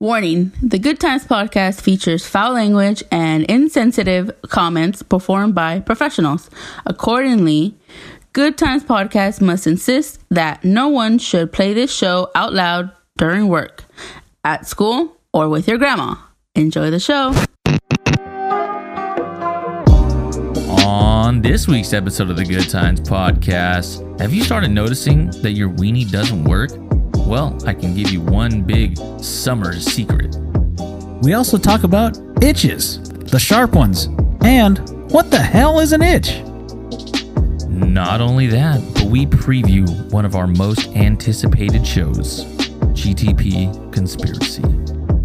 Warning The Good Times podcast features foul language and insensitive comments performed by professionals. Accordingly, Good Times podcast must insist that no one should play this show out loud during work, at school, or with your grandma. Enjoy the show. On this week's episode of the Good Times podcast, have you started noticing that your weenie doesn't work? Well, I can give you one big summer secret. We also talk about itches, the sharp ones, and what the hell is an itch? Not only that, but we preview one of our most anticipated shows, GTP Conspiracy.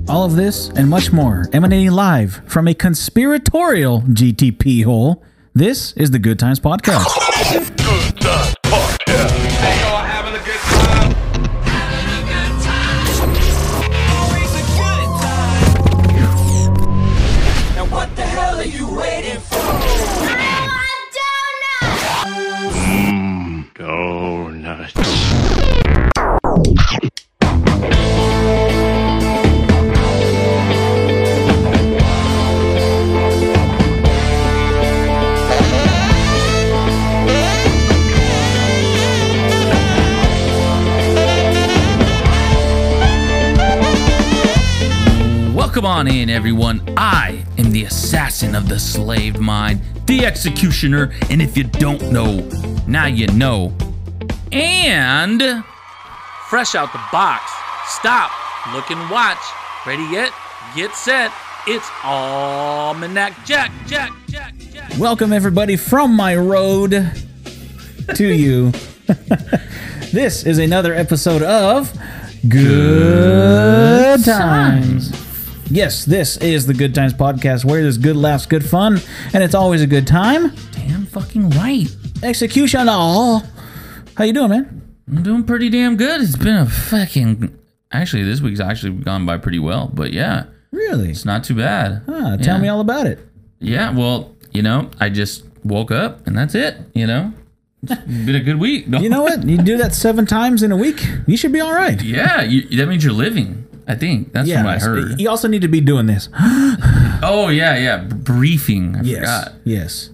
All of this and much more emanating live from a conspiratorial GTP hole. This is the Good Times Podcast. on in, everyone. I am the assassin of the slave mind, the executioner, and if you don't know, now you know. And fresh out the box. Stop, look and watch. Ready yet? Get set. It's Almanac Jack, Jack, Jack, Jack. Welcome, everybody, from my road to you. this is another episode of Good Times. Yes, this is the Good Times Podcast where there's good laughs, good fun, and it's always a good time. Damn fucking right. Execution all. How you doing, man? I'm doing pretty damn good. It's been a fucking. Actually, this week's actually gone by pretty well, but yeah, Really? it's not too bad. Ah, tell Yeah. me all about it. Yeah, well, you know, I just woke up and that's it. You know, it's been a good week. No. You know what? You do that seven times in a week, you should be all right. Yeah, you, that means you're living. I think that's from what I heard. You also need to be doing this. Oh yeah, yeah, briefing. I Yes. forgot. Yes.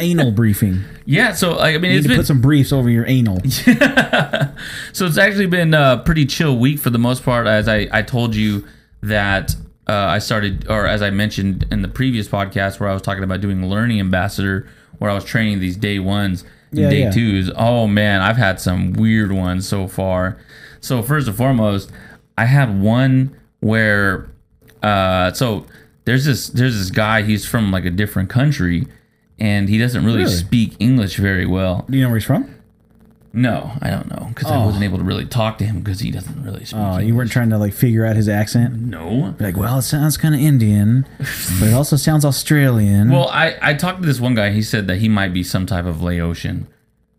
anal briefing. Yeah, so I mean, You it's need to been put some briefs over your anal. Yeah. so it's actually been a pretty chill week for the most part. As I I told you that uh, I started, or as I mentioned in the previous podcast, where I was talking about doing learning ambassador, where I was training these day ones and Yeah, day yeah. twos. Oh man, I've had some weird ones so far. So first and foremost, I had one where, uh, so there's this there's this guy. He's from like a different country, and he doesn't really, Really? speak English very well. Do you know where he's from? No, I don't know because I wasn't able to really talk to him because he doesn't really speak. Oh, you weren't trying to like figure out his accent? No. Like, well, it sounds kind of Indian, but it also sounds Australian. Well, I, I talked to this one guy. He said that he might be some type of Laotian.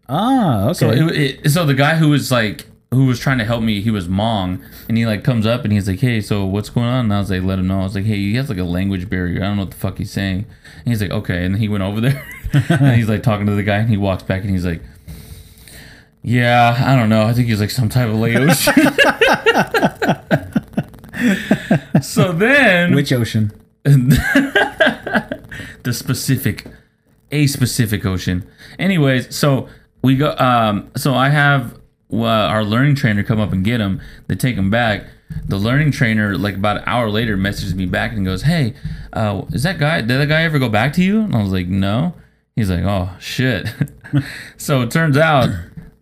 ah, okay. So it, it, so the guy who was like who was trying to help me, he was Hmong, and he like comes up and he's like, "Hey, so what's going on?" And I was like, "Let him know." I was like, "Hey, he has like a language barrier. I don't know what the fuck he's saying." And he's like, "Okay," and then he went over there and he's like talking to the guy, and he walks back and he's like. Yeah, I don't know. I think he's like some type of Laotian. so then, Which ocean? the specific a specific ocean anyways so we go um so i have uh, our learning trainer come up and get him they take him back. The learning trainer like about an hour later messages me back and goes hey uh is that guy did that guy ever go back to you? And i was like no. He's like oh shit. So it turns out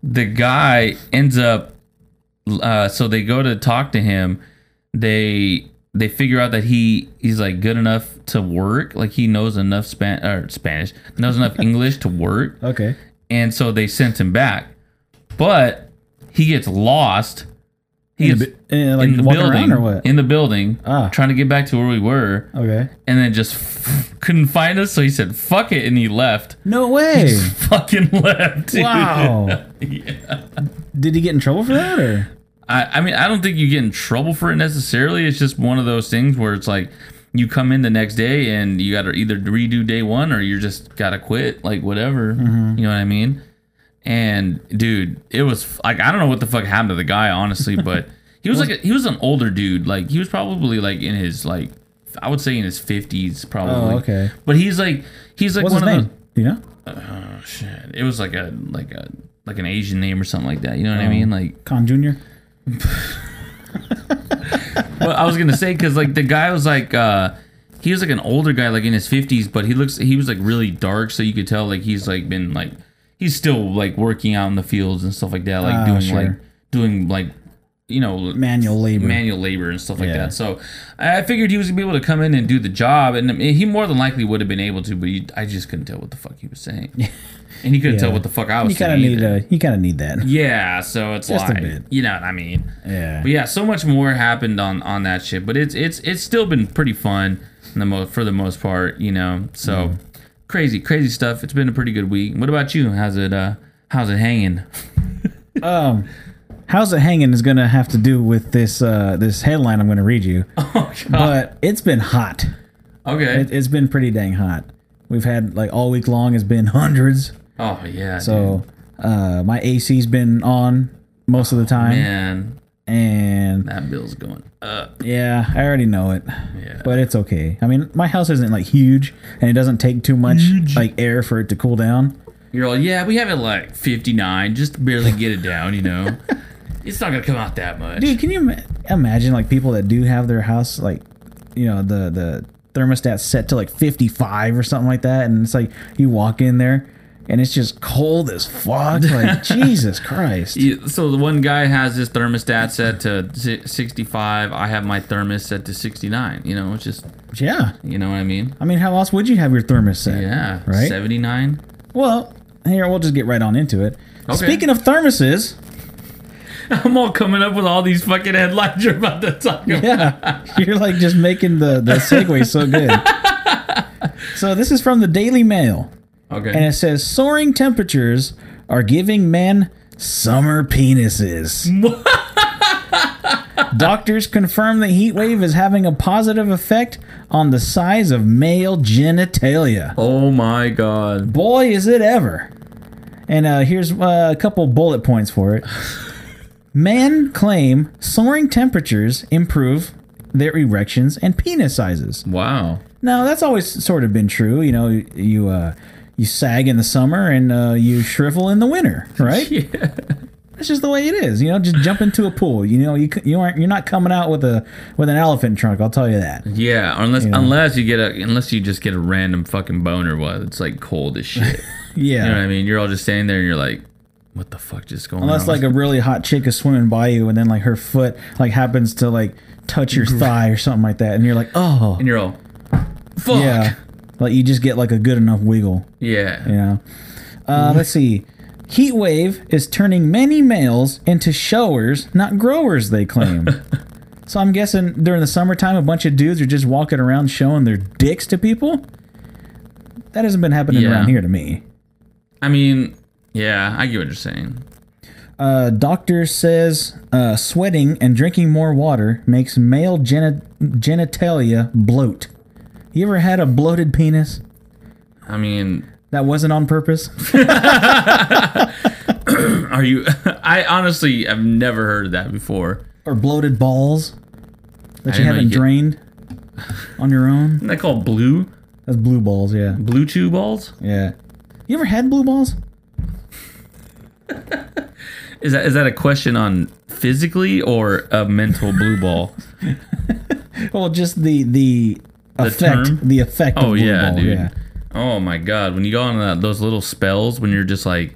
the guy ends up uh, so they go to talk to him. They they figure out that he he's like good enough to work. Like he knows enough span or spanish knows enough english to work. Okay. and so they sent him back. But he gets lost he In the bu- eh, like in the building or what? in the building Ah. trying to get back to where we were okay. and then just couldn't find us so he said fuck it and he left No way. fucking left dude. Wow. yeah Did he get in trouble for that or? I, I mean, I don't think you get in trouble for it necessarily. It's just one of those things where it's like you come in the next day and you got to either redo day one or you just got to quit, like whatever. You know what I mean? And dude, it was like I don't know what the fuck happened to the guy, honestly, but he was like a, he was an older dude. Like he was probably like in his like I would say in his fifties probably. Oh, okay. But he's like he's like What's his one of name? Do you know? Oh shit! It was like a like a like an Asian name or something like that. You know what I Oh. mean? Like Con Junior. well, I was gonna say because like the guy was like uh he was like an older guy like in his fifties, but he looks he was like really dark, so you could tell like he's like been like he's still like working out in the fields and stuff like that, like Ah, doing sure. like doing like you know Manual labor. manual labor and stuff like Yeah. that. So I figured he was gonna be able to come in and do the job, and he more than likely would have been able to, but he, I just couldn't tell what the fuck he was saying, and he couldn't Yeah. tell what the fuck I was You kind of saying. need a. You kind of need that. Yeah, so it's Just a like bit. you know what I mean. Yeah. But yeah, so much more happened on on that shit, but it's it's it's still been pretty fun the mo- for the most part, you know. So crazy, crazy stuff. It's been a pretty good week. What about you? How's it uh how's it hanging? Um, how's it hanging is gonna have to do with this uh this headline I'm gonna read you. Oh god. But it's been hot. Okay. It, it's been pretty dang hot. We've had like all week long has been hundreds. oh yeah. So uh my AC's been on most of the time, man, and that bill's going up. yeah, I already know it. Yeah. But it's okay. I mean, my house isn't like huge, and it doesn't take too much like air for it to cool down. You're all yeah. We have it like 59, just barely get it down. You know, it's not gonna come out that much. Dude, can you ima- imagine like people that do have their house like, you know, the the thermostat set to like 55 or something like that, and it's like you walk in there and it's just cold as fuck. Like Jesus Christ. So the one guy has his thermostat set to 65. I have my thermos set to 69. You know, it's just Yeah. you know what I mean. I mean, how else would you have your thermos set? Yeah, Right? 79. Well, here we'll just get right on into it. Okay. Speaking of thermoses, I'm all coming up with all these fucking headlines you're about to talk about. yeah, you're like just making the the segue so good. So this is from the Daily Mail. Okay. and it says soaring temperatures are giving men summer penises. Doctors confirm the heat wave is having a positive effect on the size of male genitalia. oh my god. Boy, is it ever! And uh, here's uh, a couple bullet points for it. Men claim soaring temperatures improve their erections and penis sizes. Wow. Now that's always sort of been true. You know, you uh, you sag in the summer and uh, you shrivel in the winter, right? Yeah. That's just the way it is. You know, just jump into a pool. You know, you you aren't you're not coming out with a with an elephant trunk. I'll tell you that. Yeah, unless know. unless you get a unless you just get a random fucking boner while it's like cold as shit. Yeah. You know what I mean? You're all just standing there and you're like, what the fuck just going Unless on? Unless like a really hot chick is swimming by you and then like her foot like happens to like touch your thigh or something like that, and you're like, oh, and you're all, fuck. yeah. Like you just get like a good enough wiggle. Yeah. You know. Uh, let's see. Heat wave is turning many males into showers, not growers. They claim. so I'm guessing during the summertime, a bunch of dudes are just walking around showing their dicks to people. That hasn't been happening Yeah. around here to me. I mean, yeah, I get what you're saying. Uh, doctor says uh, sweating and drinking more water makes male geni- genitalia bloat. You ever had a bloated penis I mean, that wasn't on purpose? are you? I honestly have never heard of that before. or bloated balls that you didn't know haven't you could- drained on your own? Isn't that called blue That's blue balls, yeah. blue chew balls? Yeah. You ever had blue balls? Is that is that a question on physically or a mental blue ball? Well, just the the, effect, term? the effect Oh yeah, ball, dude. yeah. Oh my god, when you go on that, those little spells when you're just like,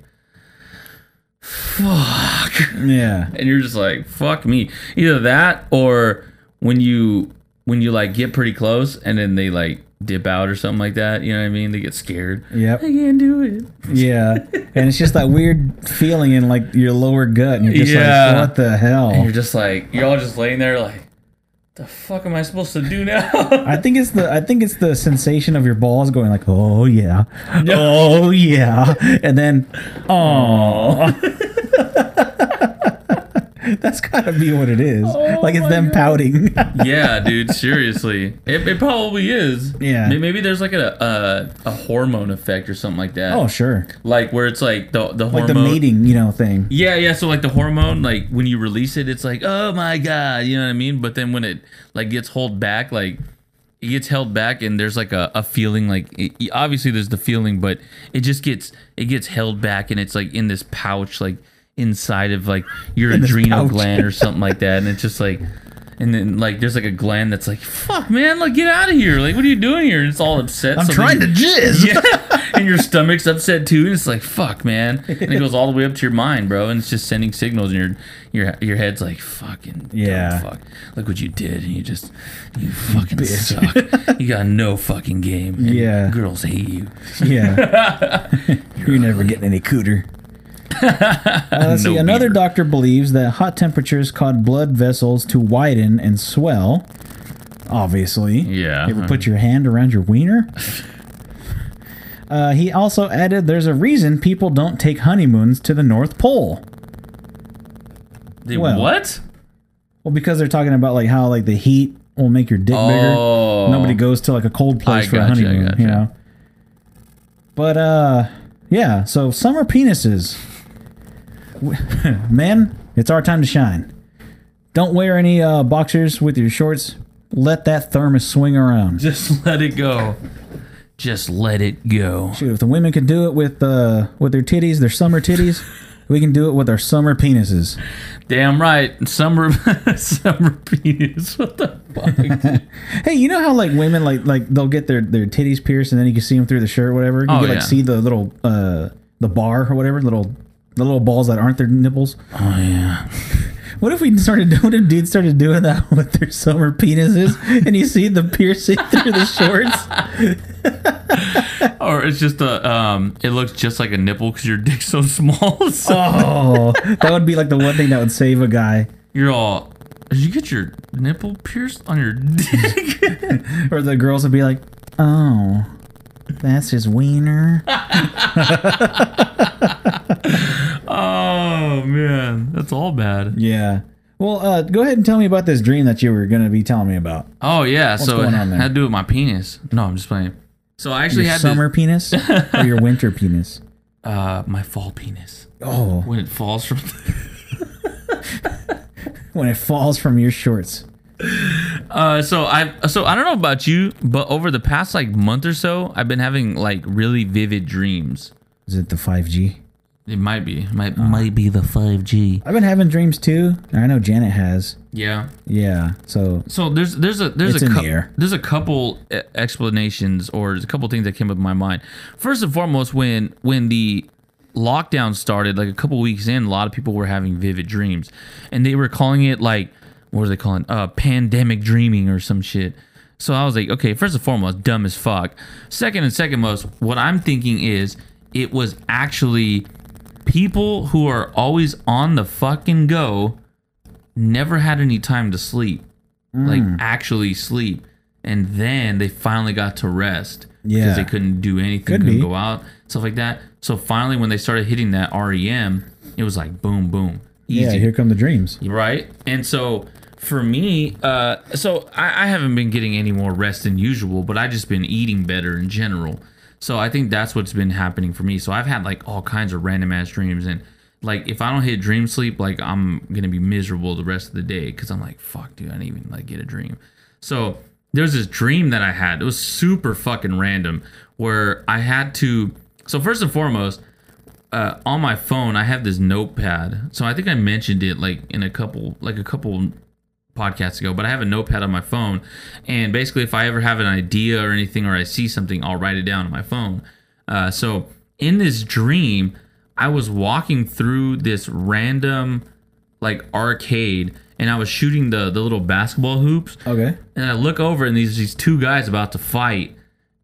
fuck, Yeah. and you're just like, fuck me. Either that or when you when you like get pretty close and then they like dip out or something like that. You know what I mean? They get scared. Yep. I can't do it. Yeah. and it's just that weird feeling in like your lower gut and you're just Yeah. like, what the hell? And you're just like, you're all just laying there like, the fuck am I supposed to do now? I think it's the I think it's the sensation of your balls going like, oh yeah, oh yeah, and then oh, That's gotta be what it is. Oh like it's them God. pouting. yeah, dude. Seriously, it, it probably is. Yeah. May- Maybe there's like a, a a hormone effect or something like that. oh sure, like where it's like the the hormone. like the mating, you know, thing. Yeah, yeah. So like the hormone, like when you release it, it's like, oh my god, you know what I mean. But then when it like gets held back, like it gets held back, and there's like a, a feeling, like it, obviously there's the feeling, but it just gets it gets held back, and it's like in this pouch, like inside of like your this adrenal gland or something like that, and it's just like. And then, like, there's like a gland that's like, "Fuck, man! Like, get out of here! Like, what are you doing here?" And it's all upset. I'm so trying to jizz. yeah, and your stomach's upset too, and it's like fuck, man, and it goes all the way up to your mind, bro, and it's just sending signals, and your your your head's like fucking Yeah. fuck, look what you did, and you just you fucking suck, you got no fucking game, and Yeah. girls hate you. Yeah. You're never getting any cooter. Uh, let's No see. Another doctor believes that hot temperatures cause blood vessels to widen and swell. Obviously. Yeah. You ever put your hand around your wiener? Uh, he also added there's a reason people don't take honeymoons to the North Pole. They- well, what? Well, because they're talking about like how like the heat will make your dick Oh. bigger. Nobody goes to like a cold place I for a honeymoon, gotcha. you know. But uh, yeah. So summer penises, men, it's our time to shine. Don't wear any uh, boxers with your shorts. Let that thermos swing around. Just let it go. Just let it go. Shoot, if the women can do it with uh with their titties, their summer titties, we can do it with our summer penises. Damn right. Summer summer penis. What the fuck? Hey, you know how like women like like they'll get their their titties pierced and then you can see them through the shirt or whatever. You Oh, can like yeah. see the little uh the bar or whatever, little the little balls that aren't their nipples. oh yeah. What if we started what if dudes started doing that with their summer penises and you see the piercing through the shorts? Or it's just a um. It looks just like a nipple because your dick's so small. So Oh, that would be like the one thing that would save a guy. you're all. Did you get your nipple pierced on your dick? Or the girls would be like, "Oh, that's his wiener." Oh man, that's all bad. Yeah. Well, uh, go ahead and tell me about this dream that you were going to be telling me about. Oh yeah. so going it on there? had to do with my penis. No, I'm just playing. So I actually Your had summer penis or your winter penis? uh my fall penis Oh, when it falls from. when it falls from your shorts. Uh, so I so I don't know about you, but over the past like month or so, I've been having like really vivid dreams. Is it the 5G? It might be, might might be the five G. I've been having dreams too. I know Janet has. Yeah. Yeah. So So there's there's a there's a in cou- the there's a couple e- explanations or there's a couple things that came up in my mind. First and foremost, when when the lockdown started, like a couple weeks in, a lot of people were having vivid dreams, and they were calling it like what were they calling uh pandemic dreaming or some shit. So I was like, okay, first and foremost, dumb as fuck. Second and second most, what I'm thinking is it was actually people who are always on the fucking go never had any time to sleep like Hmm. actually sleep and then they finally got to rest Yeah. because they couldn't do anything Could couldn't be. go out stuff like that so finally when they started hitting that rem it was like boom boom easy yeah, here come the dreams. right and so for me uh so I, I haven't been getting any more rest than usual but i just been eating better in general so i think that's what's been happening for me. So i've had like all kinds of random ass dreams and like if i don't hit dream sleep like i'm gonna be miserable the rest of the day because i'm like fuck dude i didn't even like get a dream. So there's this dream that i had. It was super fucking random where i had to so first and foremost uh, on my phone I have this notepad. So I think I mentioned it like in a couple like a couple podcasts ago, but I have a notepad on my phone and basically if I ever have an idea or anything or I see something, I'll write it down on my phone. Uh, so in this dream, I was walking through this random like arcade and I was shooting the the little basketball hoops Okay. and I look over and these these two guys about to fight,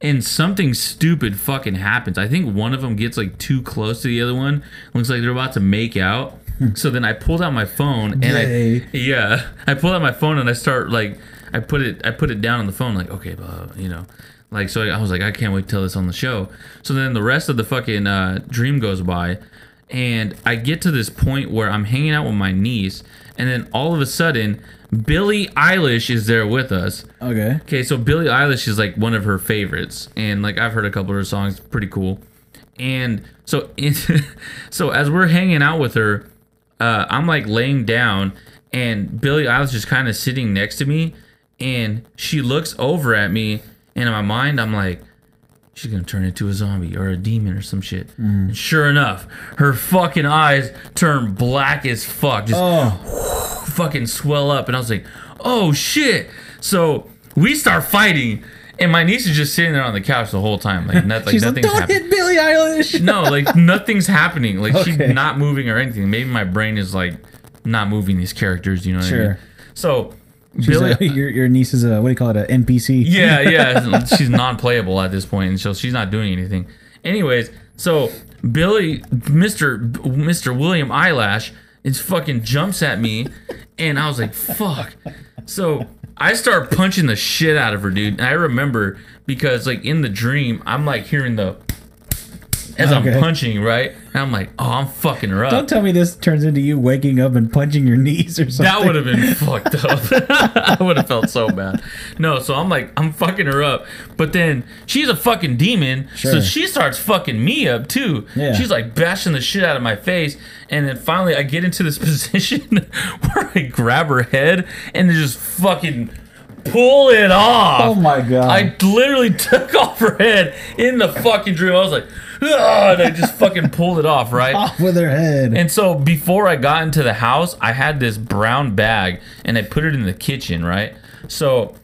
and something stupid fucking happens. I think one of them gets like too close to the other one. Looks like they're about to make out. so then I pulled out my phone and Gay. I yeah I pulled out my phone and I start like I put it I put it down on the phone like okay blah, you know like so I was like I can't wait till this on the show. So then the rest of the fucking uh, dream goes by. and I get to this point where I'm hanging out with my niece, and then all of a sudden, Billie Eilish is there with us. Okay. Okay, so Billie Eilish is like one of her favorites, and like I've heard a couple of her songs, pretty cool. And so, so as we're hanging out with her, uh, I'm like laying down, and Billie Eilish is kind of sitting next to me, and she looks over at me, and in my mind, I'm like, she's gonna turn into a zombie or a demon or some shit. And sure enough, her fucking eyes turn black as fuck, just Oh, fucking swell up, and I was like, "Oh shit!" So we start fighting, and my niece is just sitting there on the couch the whole time, like, not, like she's like, nothing's don't happening. hit Billie Eilish. No, like nothing's happening. Like she's not moving or anything. Maybe my brain is like not moving these characters. You know what I mean? Sure. So She's Billy, a- your, your niece is a what do you call it? A NPC. yeah, yeah, she's non-playable at this point, and so she's not doing anything. Anyways, so Billy, Mister Mister William Eyelash, it's fucking jumps at me, and I was like, "Fuck!" So I start punching the shit out of her, dude. And I remember because like in the dream, I'm like hearing the as Okay. I'm punching, right? And I'm like, "Oh, I'm fucking her up." Don't tell me this turns into you waking up and punching your knees or something. That would have been fucked up. I would have felt so bad. No, so I'm like, I'm fucking her up. But then she's a fucking demon. So she starts fucking me up too. Yeah. She's like bashing the shit out of my face. And then finally I get into this position where I grab her head and just fucking pull it off. Oh my god. I literally took off her head in the fucking dream. I was like, and I just fucking pulled it off, right? off with her head. And so before I got into the house, I had this brown bag and I put it in the kitchen, right? So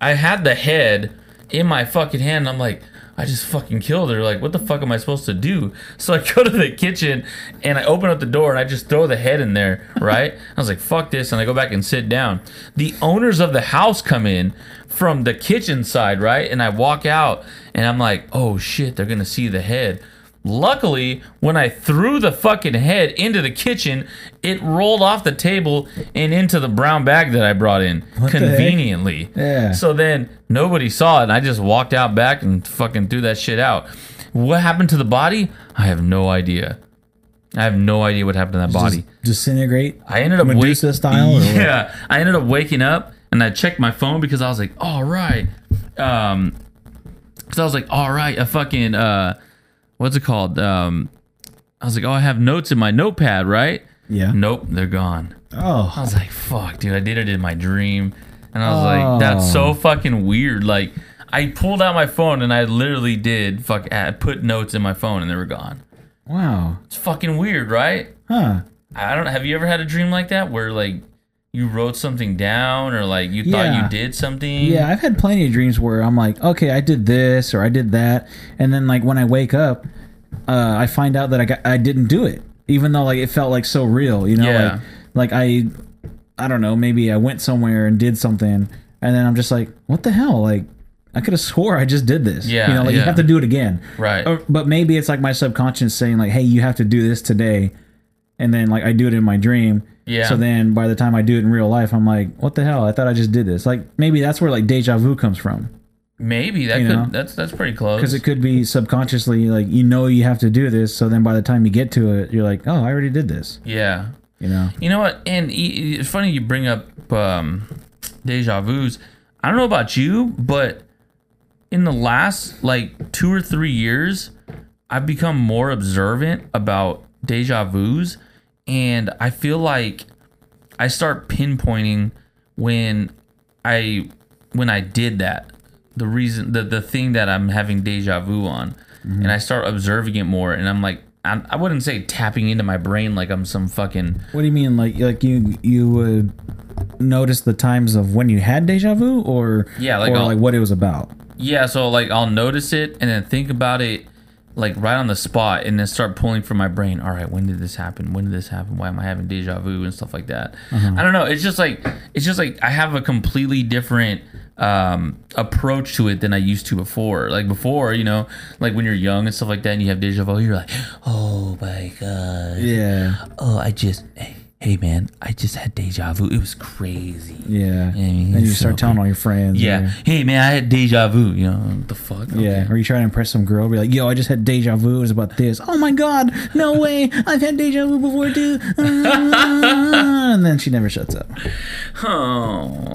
I had the head in my fucking hand. And I'm like, I just fucking killed her. Like, what the fuck am I supposed to do? So I go to the kitchen and I open up the door and I just throw the head in there, right? I was like, fuck this. And I go back and sit down. The owners of the house come in from the kitchen side, right? And I walk out and I'm like, oh shit, they're to see the head. Luckily, when I threw the fucking head into the kitchen, it rolled off the table and into the brown bag that I brought in the heck? conveniently. Yeah. So then nobody saw it, and I just walked out back and fucking threw that shit out. What happened to the body? I have no idea. I have no idea what happened to that body. Just disintegrate. I ended up Medusa wake- style, or what? Yeah, I ended up waking up and I checked my phone because I was like, all right, um, because I was like, all right, a fucking uh, what's it called? Um, I was like, oh, I have notes in my notepad, right? Yeah. Nope, they're gone. Oh. I Oh. was like, fuck, dude, I did it in my dream. And I was Oh. like, that's so fucking weird. Like, I pulled out my phone and I literally did fuck, I put notes in my phone and they were gone. Wow. It's fucking weird, right? Huh. I don't. Have you ever had a dream like that where like you wrote something down or like you thought Yeah. you did something? Yeah, I've had plenty of dreams where I'm like, okay, I did this or I did that, and then like when I wake up, uh, I find out that I got I didn't do it, even though like it felt like so real, you know, Yeah. like like I, I don't know, maybe I went somewhere and did something, and then I'm just like, what the hell, like. I could have swore I just did this. Yeah, you know, like you have to do it again. Right. Or, but maybe it's like my subconscious saying like, "Hey, you have to do this today," and then like I do it in my dream. Yeah. So then by the time I do it in real life, I'm like, "What the hell? I thought I just did this." Like maybe that's where like deja vu comes from Maybe that You could. know? That's that's pretty close. because it could be subconsciously like you know you have to do this. So then by the time you get to it, you're like, "Oh, I already did this." yeah. You know? You know what? And it's funny you bring up um, deja vu's. I don't know about you, but in the last like two or three years, I've become more observant about deja vu's, and I feel like I start pinpointing when I when I did that, the reason the the thing that I'm having deja vu on, mm-hmm. and I start observing it more, and I'm like. I'm, I wouldn't say tapping into my brain like I'm some fucking What do you mean? Like like you you would notice the times of when you had deja vu, or Yeah, like or I'll- like what it was about? Yeah, so like I'll notice it and then think about it like right on the spot and then start pulling from my brain, all right, when did this happen? When did this happen? Why am I having deja vu and stuff like that? I don't know. It's just like it's just like I have a completely different um approach to it than I used to before. Like before, you know, like when you're young and stuff like that and you have deja vu, you're like, "Oh my god. Yeah. Oh, I just hey, "Hey man, I just had deja vu. It was crazy." Yeah. Yeah, and you it's start telling all your friends. Yeah. Hey man, I had deja vu. You know what the fuck? Yeah, Okay. or you try to impress some girl, be like, "Yo, I just had deja vu. It was about this. Oh my god, no way! I've had deja vu before too." Ah, and then she never shuts up. Oh.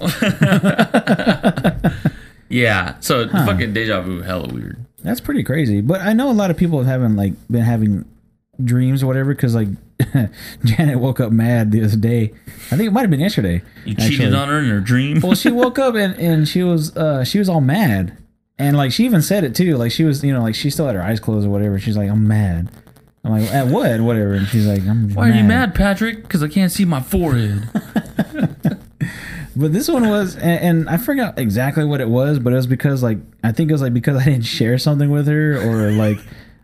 yeah. So fucking deja vu, hella weird. That's pretty crazy. But I know a lot of people haven't like been having dreams or whatever because like Janet woke up mad the other day. I think it might have been yesterday. You cheated on her in her dream. Well, she woke up and, and she was uh she was all mad. And like she even said it too. Like she was, you know, like she still had her eyes closed or whatever. She's like, I'm mad. I'm like, at what? Whatever. And she's like, I'm mad. Why are you mad, Patrick? Because I can't see my forehead. But this one was, and, and I forgot exactly what it was, but it was because like I think it was like because I didn't share something with her, or like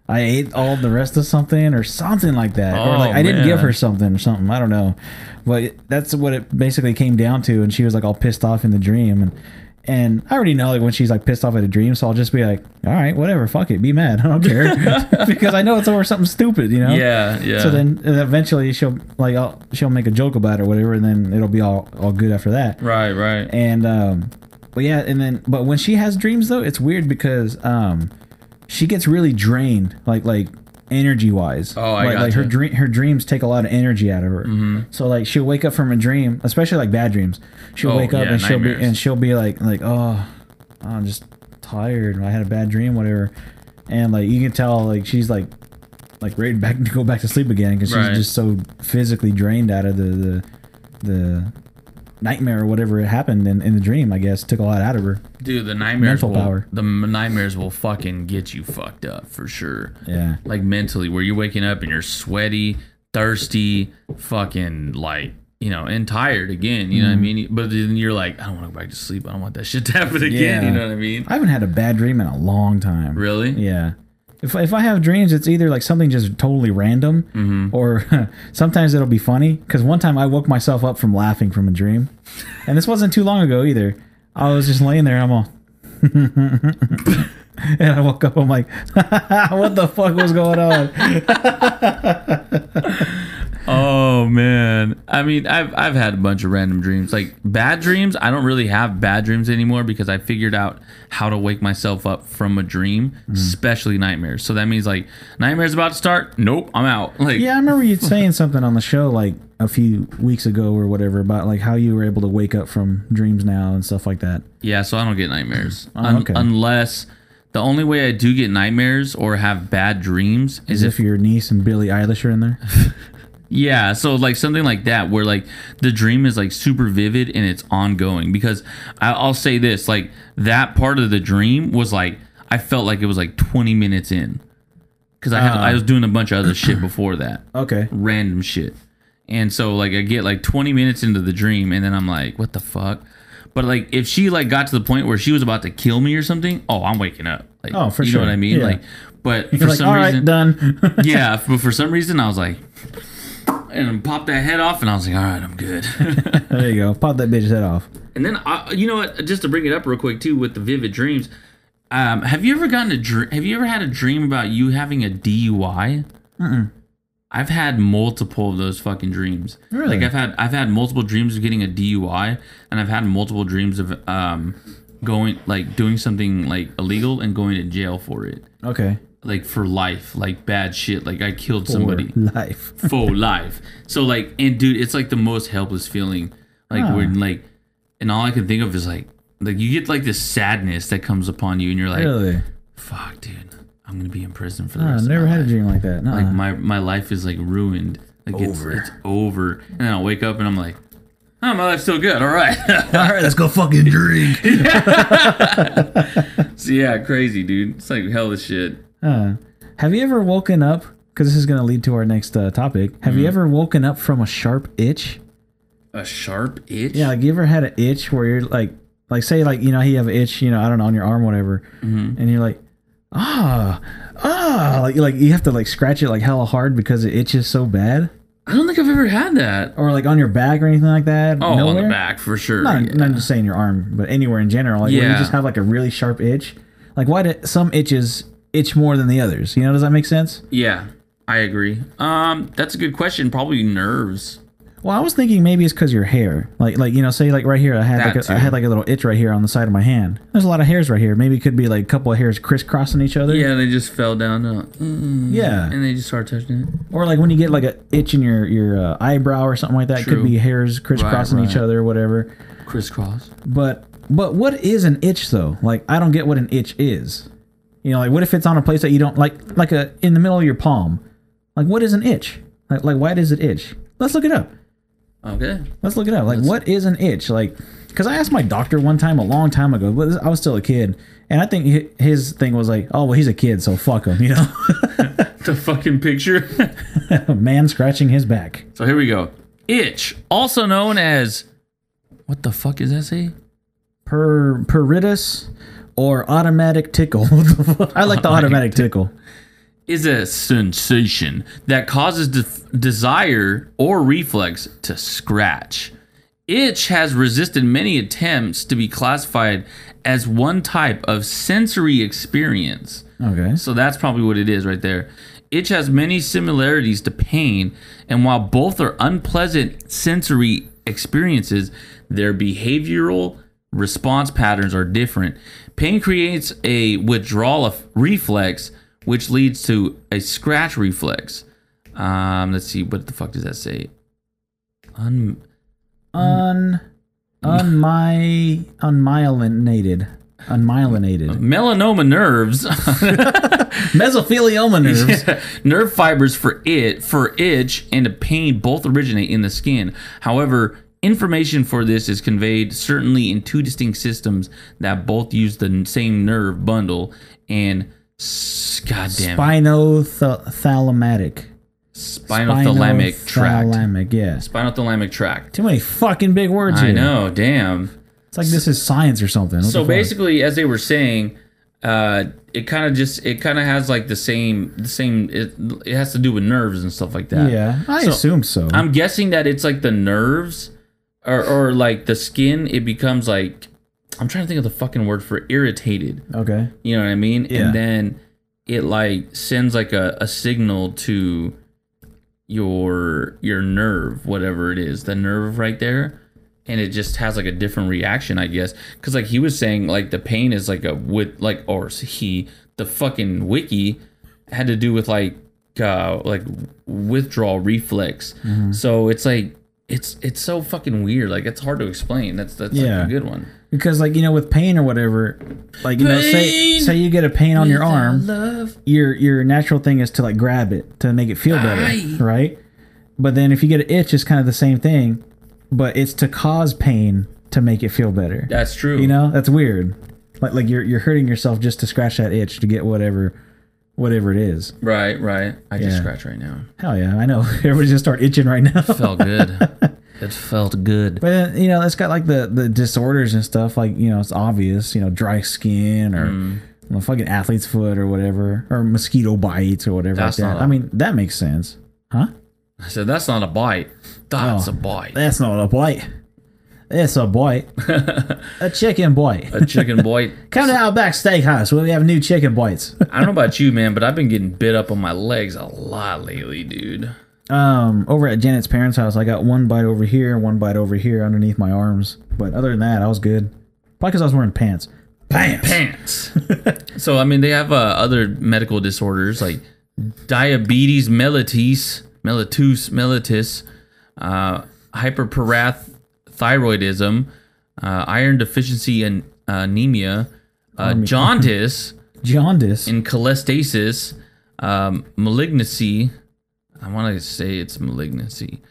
I ate all the rest of something, or something like that, or like Oh, I didn't give her something or something. I don't know, but it- that's what it basically came down to. And she was like all pissed off in the dream, and and I already know like when she's like pissed off at a dream, so I'll just be like, all right, whatever, fuck it, be mad, I don't care, because I know it's over something stupid, you know. yeah, yeah. So then eventually she'll like I'll, she'll make a joke about it or whatever, and then it'll be all all good after that. Right, right. And um, but yeah, and then but when she has dreams though, it's weird because um, she gets really drained, like like energy wise. Oh, I like, like her dream her dreams take a lot of energy out of her. Mm-hmm. So like she'll wake up from a dream, especially like bad dreams. She'll Oh, wake up yeah, and she'll be and she'll be like like oh, I'm just tired. I had a bad dream, whatever. And like you can tell like she's like like ready back to go back to sleep again because Right. she's just so physically drained out of the the the nightmare or whatever it happened in, in the dream. I guess took a lot out of her. Dude, the nightmares Mental will, power. The nightmares will fucking get you fucked up for sure. Yeah. Like mentally, where you're waking up and you're sweaty, thirsty, fucking like you know, and tired again. You know Mm-hmm. what I mean? But then you're like, I don't want to go back to sleep. I don't want that shit to happen again. Yeah. You know what I mean? I haven't had a bad dream in a long time. Really? Yeah. If, if I have dreams, it's either like something just totally random, Mm-hmm. or sometimes it'll be funny. Because one time I woke myself up from laughing from a dream, and this wasn't too long ago either. I was just laying there, I'm all, and I woke up. I'm like, what the fuck was going on? Oh man. I mean, I've I've had a bunch of random dreams. Like bad dreams, I don't really have bad dreams anymore because I figured out how to wake myself up from a dream, Mm. especially nightmares. So that means like nightmares about to start. Nope, I'm out. Like Yeah, I remember you saying something on the show like a few weeks ago or whatever about like how you were able to wake up from dreams now and stuff like that. Yeah, so I don't get nightmares Oh, Un- okay. unless the only way I do get nightmares or have bad dreams As is if if your niece and Billie Eilish are in there. yeah, so like something like that where like the dream is like super vivid and it's ongoing because I- I'll say this like that part of the dream was like I felt like it was like 20 minutes in because I had, Ah. I was doing a bunch of other shit before that Okay. random shit. And so like I get like 20 minutes into the dream and then I'm like, what the fuck? But like if she like got to the point where she was about to kill me or something, oh, I'm waking up. Like, Oh, for you sure. know what I mean? Yeah. Like, but You're for like, some right, reason, done. yeah. But for some reason, I was like, and popped that head off, and I was like, all right, I'm good. there you go. Pop that bitch's head off. and then I, you know what? Just to bring it up real quick too with the vivid dreams. Um, have you ever gotten a dream? Have you ever had a dream about you having a DUI? I've had multiple of those fucking dreams. Really? Like I've had I've had multiple dreams of getting a DUI, and I've had multiple dreams of um going like doing something like illegal and going to jail for it, Okay. like for life, like bad shit. Like I killed somebody life. full life. So like, and dude, it's like the most helpless feeling. Like Ah. when like, and all I can think of is like, like you get like this sadness that comes upon you, and you're like, really? fuck, dude, I'm gonna be in prison for the rest I've of never my had a dream like that. Like Nuh-uh. my my life is like ruined. Like Over. it's it's over, and then I'll wake up and I'm like, oh, my life's still good. All right. all right, let's go fucking drink. so yeah, crazy, dude. It's like hell of shit. Uh, have you ever woken up? Because this is going to lead to our next uh, topic. Have you ever woken up from a sharp itch? A sharp itch. Yeah, like you ever had an itch where you're like, like say like you know you have an itch, you know I don't know on your arm, whatever, Mm-hmm. and you're like, ah, ah, like like you have to like scratch it like hella hard because it itches so bad, I don't think I've ever had that. or like on your back or anything like that. Oh, on Nowhere? the back for sure. Not, yeah. not just saying your arm, but anywhere in general. Like where you just have like a really sharp itch. Like why do some itches itch more than the others? You know, does that make sense? Yeah, I agree. Um, that's a good question. Probably nerves. Well, I was thinking maybe it's because your hair, like like you know, say like right here, I had That like a, I too. had like a little itch right here on the side of my hand. There's a lot of hairs right here. Maybe it could be like a couple of hairs crisscrossing each other. Yeah, they just fell down. uh, mm, Yeah. and they just started touching it. Or like when you get like a itch in your your uh, eyebrow or something like that. It True. could be hairs crisscrossing each right. other or whatever. Crisscross. But but what is an itch though? Like I don't get what an itch is. You know, like what if it's on a place that you don't like, like a in the middle of your palm? Like what is an itch? Like like why does it itch? Let's look it up. Okay. Let's look it up. Like, what is an itch? Like, because I asked my doctor one time a long time ago, but I was still a kid, and I think his thing was like, oh well, he's a kid, so fuck him, you know. The fucking picture. Man scratching his back. so here we go. Itch, also known as what the fuck is that say? Per peritus or automatic tickle. I like the automatic tickle. Is a sensation that causes de- desire or reflex to scratch. Itch has resisted many attempts to be classified as one type of sensory experience. Okay. So that's probably what it is right there. Itch has many similarities to pain, and while both are unpleasant sensory experiences, their behavioral response patterns are different. Pain creates a withdrawal of reflex, which leads to a scratch reflex. Um, let's see, what the fuck does that say? Un- Un unmy unmyelinated. Unmyelinated. melanoma nerves Mesothelioma nerves. nerve fibers for it for itch and a pain both originate in the skin however information for this is conveyed certainly in two distinct systems that both use the same nerve bundle and god damn Spinothalamic. spinothalamic tract Spinothalamic, yeah. spinothalamic tract Too many fucking big words i here. know damn It's like this is science or something. What so basically as they were saying uh it kind of just it kind of has like the same the same it, it has to do with nerves and stuff like that yeah, I So, assume so. I'm guessing that it's like the nerves or, or like the skin, it becomes like I'm trying to think of the fucking word for irritated. okay. You know what I mean? Yeah. And then it like sends like a, a signal to your your nerve, whatever it is, the nerve right there. And it just has like a different reaction, I guess. Cause like he was saying, like the pain is like a with like or he the fucking wiki had to do with like uh like withdrawal reflex. Mm-hmm. So it's like it's it's so fucking weird. Like it's hard to explain. That's that's Yeah. like a good one. Because like you know with pain or whatever, like you know say say you get a pain on your arm, Love. your your natural thing is to like grab it to make it feel better, Aye. right? But then if you get an itch, it's kind of the same thing, but it's to cause pain to make it feel better. That's true. You know, that's weird. Like like you're you're hurting yourself just to scratch that itch to get whatever whatever it is. Right, right. I just Yeah. scratch right now. Hell yeah, I know. Everybody just start itching right now. Felt good. it felt good. But you know, it's got like the the disorders and stuff. Like you know, it's obvious. You know, dry skin or Mm. you know, fucking athlete's foot or whatever, or mosquito bites or whatever That's like that. not a- I mean, that makes sense, huh? I said that's not a bite. That's Oh. a bite. That's not a bite. It's a bite. a chicken bite. A chicken bite. Come to Outback Steakhouse where we have new chicken bites. I don't know about you, man, but I've been getting bit up on my legs a lot lately, dude. um, over at Janet's parents' house, I got one bite over here, one bite over here underneath my arms. But other than that, I was good. Probably because I was wearing pants. Pants. Pants. so I mean, they have uh, other medical disorders like diabetes mellitus, mellitus, mellitus, uh, hyperparathyroidism, uh, iron deficiency and anemia, uh, jaundice, Jaundice. and cholestasis, um, malignancy. I want to say it's malignancy.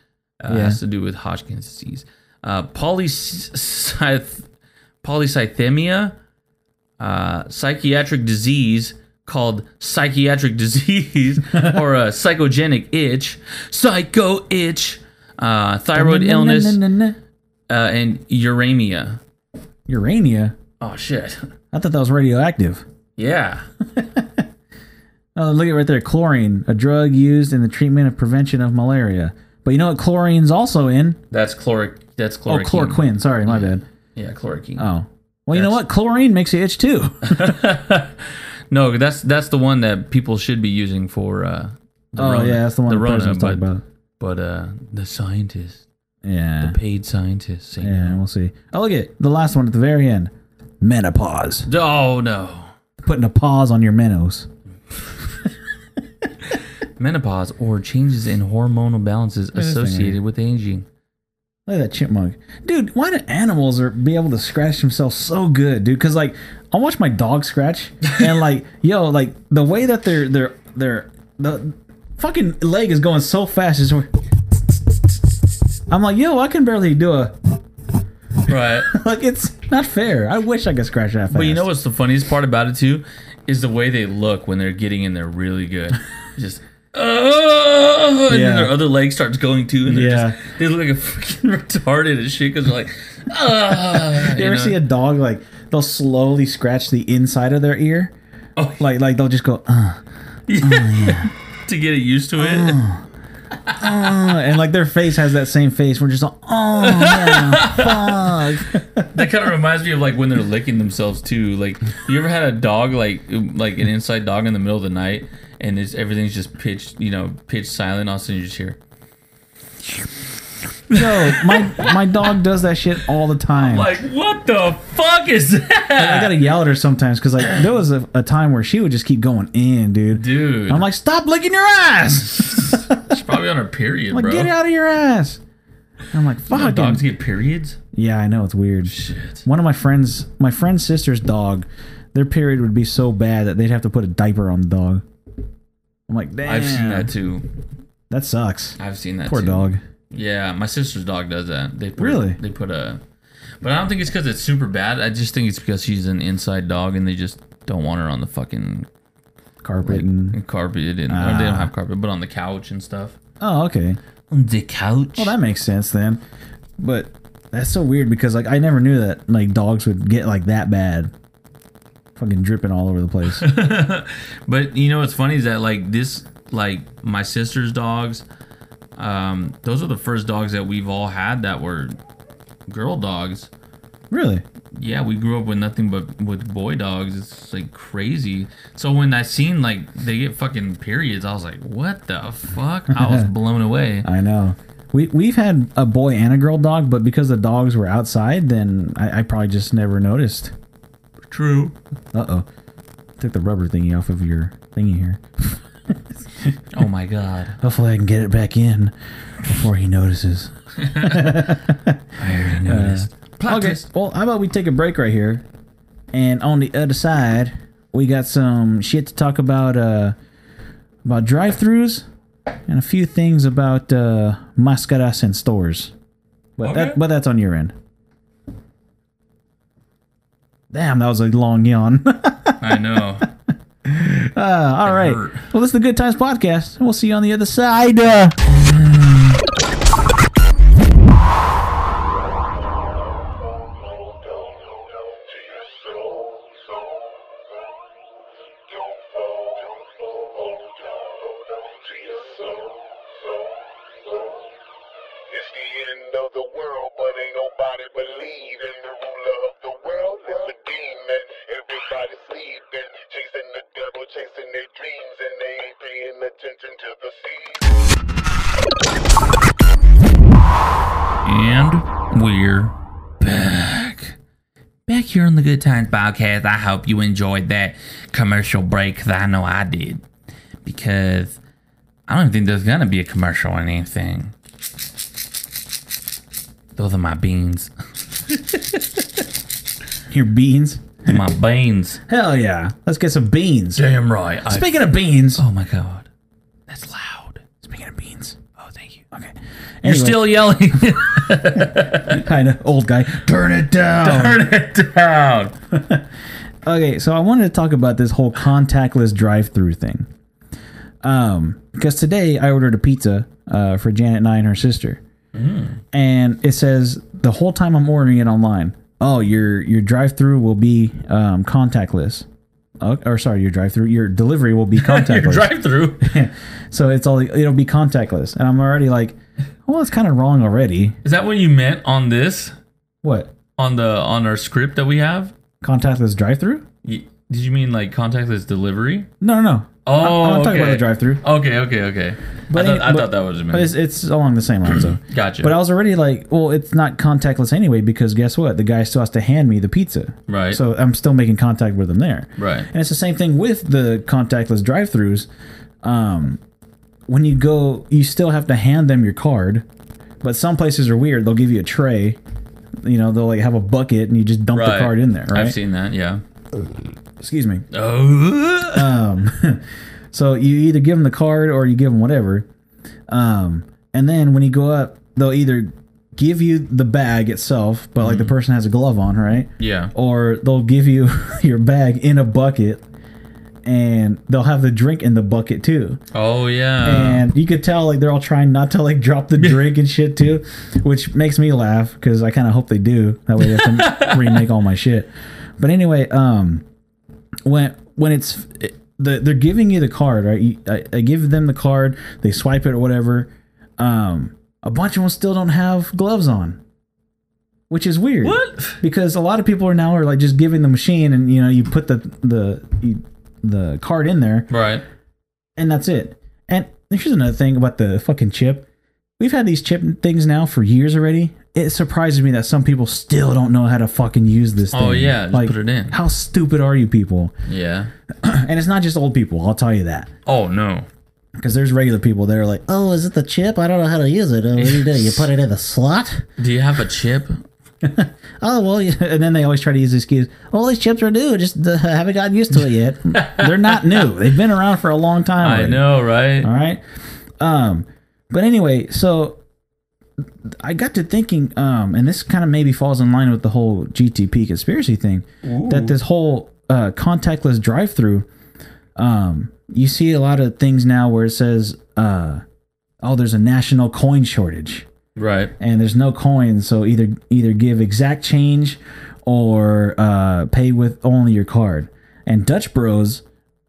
Uh, Yeah. Has to do with Hodgkin's disease. Uh, polycyth- polycythemia, uh, psychiatric disease called psychiatric disease or a psychogenic itch, psycho itch, uh, thyroid illness, uh, and uremia. Urania. Oh shit! I thought that was radioactive. Yeah, Oh, look at right there. Chlorine, a drug used in the treatment of prevention of malaria. But you know what chlorine's also in? that's chloric. That's chloric. Oh, chloroquine. Sorry, my bad. Yeah, chloroquine. Oh. Well, you know what? Chlorine makes you itch too. No, that's that's the one that people should be using for. Uh, the oh, Rona- yeah, that's the one the, Rona, president was talking but, about. But uh, the scientists Yeah. The paid scientists. say Yeah, we'll see. Oh, look at the last one at the very end. Menopause. Oh no. Putting a pause on your menos. Menopause or changes in hormonal balances associated with aging. Look at that chipmunk, dude. Why do animals are be able to scratch themselves so good, dude? Because like I watch my dog scratch, and like yo, like the way that their their their the fucking leg is going so fast is. I'm like, yo, I can barely do a Right. like. It's not fair. I wish I could scratch that fast. But you know what's the funniest part about it too is the way they look when they're getting in there really good. Just oh, and Yeah. then their other leg starts going too, and they're Yeah. just they look like a freaking retarded and shit because they're like, ah. You ever see a dog like they'll slowly scratch the inside of their ear? Oh. Like like they'll just go, uh, to get it used to it? Uh, and like their face has that same face. We're just like, oh yeah, fuck. That kind of reminds me of like when they're licking themselves too. Like, you ever had a dog like like an inside dog in the middle of the night, and it's everything's just pitched, you know, pitch silent. All of a sudden, you just hear Yo, my my dog does that shit all the time. like, what the fuck is that? I gotta yell at her sometimes because like there was a, a time where she would just keep going in, dude. dude? I'm like, stop licking your ass! she's probably on her period, like, bro. get out of your ass! I'm like, Know fuck. dogs get periods. Yeah, I know it's weird. Shit. One of my friends, my friend's sister's dog, their period would be so bad that they'd have to put a diaper on the dog. I'm like, damn. I've seen that too. That sucks. I've seen that Poor too. dog. Yeah, my sister's dog does that. They put, Really? They put a, but I don't think it's because it's super bad. I just think it's because she's an inside dog and they just don't want her on the fucking Carpet and carpet and or they don't ah. have carpet, but on the couch and stuff. oh, okay. On the couch. Well, that makes sense then. But that's so weird because like I never knew that like dogs would get like that bad, fucking dripping all over the place. But you know what's funny is that like this, like my sister's dogs, um, those are the first dogs that we've all had that were girl dogs. really? Yeah, we grew up with nothing but with boy dogs. It's like crazy. So when I seen like they get fucking periods, I was like, what the fuck? I was blown away. I know. We we've had a boy and a girl dog, but because the dogs were outside, then I, I probably just never noticed. True. Uh oh. Took the rubber thingy off of your thingy here. Oh my god. Hopefully I can get it back in before he notices. I already noticed. Plot Okay. twist. Well, how about we take a break right here, and on the other side, we got some shit to talk about. Uh, about drive-throughs and a few things about uh, mascaras and stores. But Okay. that but that's on your end. Damn, that was a long yawn. I know. Uh, all right. Well, this is the Good Times Podcast, and we'll see you on the other side. Uh, Times Podcast. I hope you enjoyed that commercial break 'cause I know I did. Because I don't think there's gonna be a commercial or anything. Those are my beans. your beans. my beans. Hell yeah. Let's get some beans. Damn right. I- Speaking of beans. oh my god. That's loud. Speaking of beans. Oh, thank you. Okay. You're still yelling. kind of old guy. Turn it down. Turn it down. Okay, so I wanted to talk about this whole contactless drive-through thing. Um, because today I ordered a pizza uh, for Janet and I and her sister, and it says the whole time I'm ordering it online, oh your your drive-through will be um, contactless. Oh, or sorry, your drive-through, your delivery will be contactless. Your contactless. drive through. so it's all it'll be contactless, and I'm already like, well, it's kind of wrong already. Is that what you meant on this? What On the on our script that we have? contactless drive-through? Y- Did you mean like contactless delivery? No, no, no. Oh, I'm talking about okay. the drive-through. Okay, okay, okay. But I, thought, I but- thought that was But it's, it's along the same lines though. Gotcha. But I was already like, well, it's not contactless anyway because guess what? The guy still has to hand me the pizza. Right. So I'm still making contact with him there. Right. And it's the same thing with the contactless drive-throughs. Um, when you go, you still have to hand them your card. But some places are weird. They'll give you a tray. You know, they'll like have a bucket and you just dump the card in there. Right. I've seen that. Yeah. Excuse me. Oh. Um, so you either give them the card or you give them whatever. Um, and then when you go up, they'll either give you the bag itself, but like the person has a glove on, right? Yeah. Or they'll give you your bag in a bucket and they'll have the drink in the bucket too. Oh yeah. And you could tell like they're all trying not to like drop the drink and shit too, which makes me laugh because I kind of hope they do. That way they to remake all my shit. But anyway, um, when when it's the they're giving you the card, right? You, I, I give them the card, they swipe it or whatever. Um, a bunch of them still don't have gloves on, which is weird. What? Because a lot of people are now are like just giving the machine, and you know you put the the you, the card in there, right. and that's it. And here's another thing about the fucking chip. We've had these chip things now for years already. It surprises me that some people still don't know how to fucking use this thing. Oh, yeah, just like, put it in. How stupid are you people? Yeah. And it's not just old people, I'll tell you that. Oh no. Because there's regular people that are like, Oh, is it the chip? I don't know how to use it. Uh, what do you do? You put it in the slot? Do you have a chip? oh, well, yeah. and then they always try to use the excuse, oh, these chips are new, just uh, haven't gotten used to it yet. They're not new. They've been around for a long time. I know, right? All right. Um, but anyway, so I got to thinking, um, and this kind of maybe falls in line with the whole GTP conspiracy thing, that this whole uh, contactless drive-through, um, you see a lot of things now where it says, uh, "Oh, there's a national coin shortage." Right. and there's no coins so either either give exact change or uh, pay with only your card and dutch bros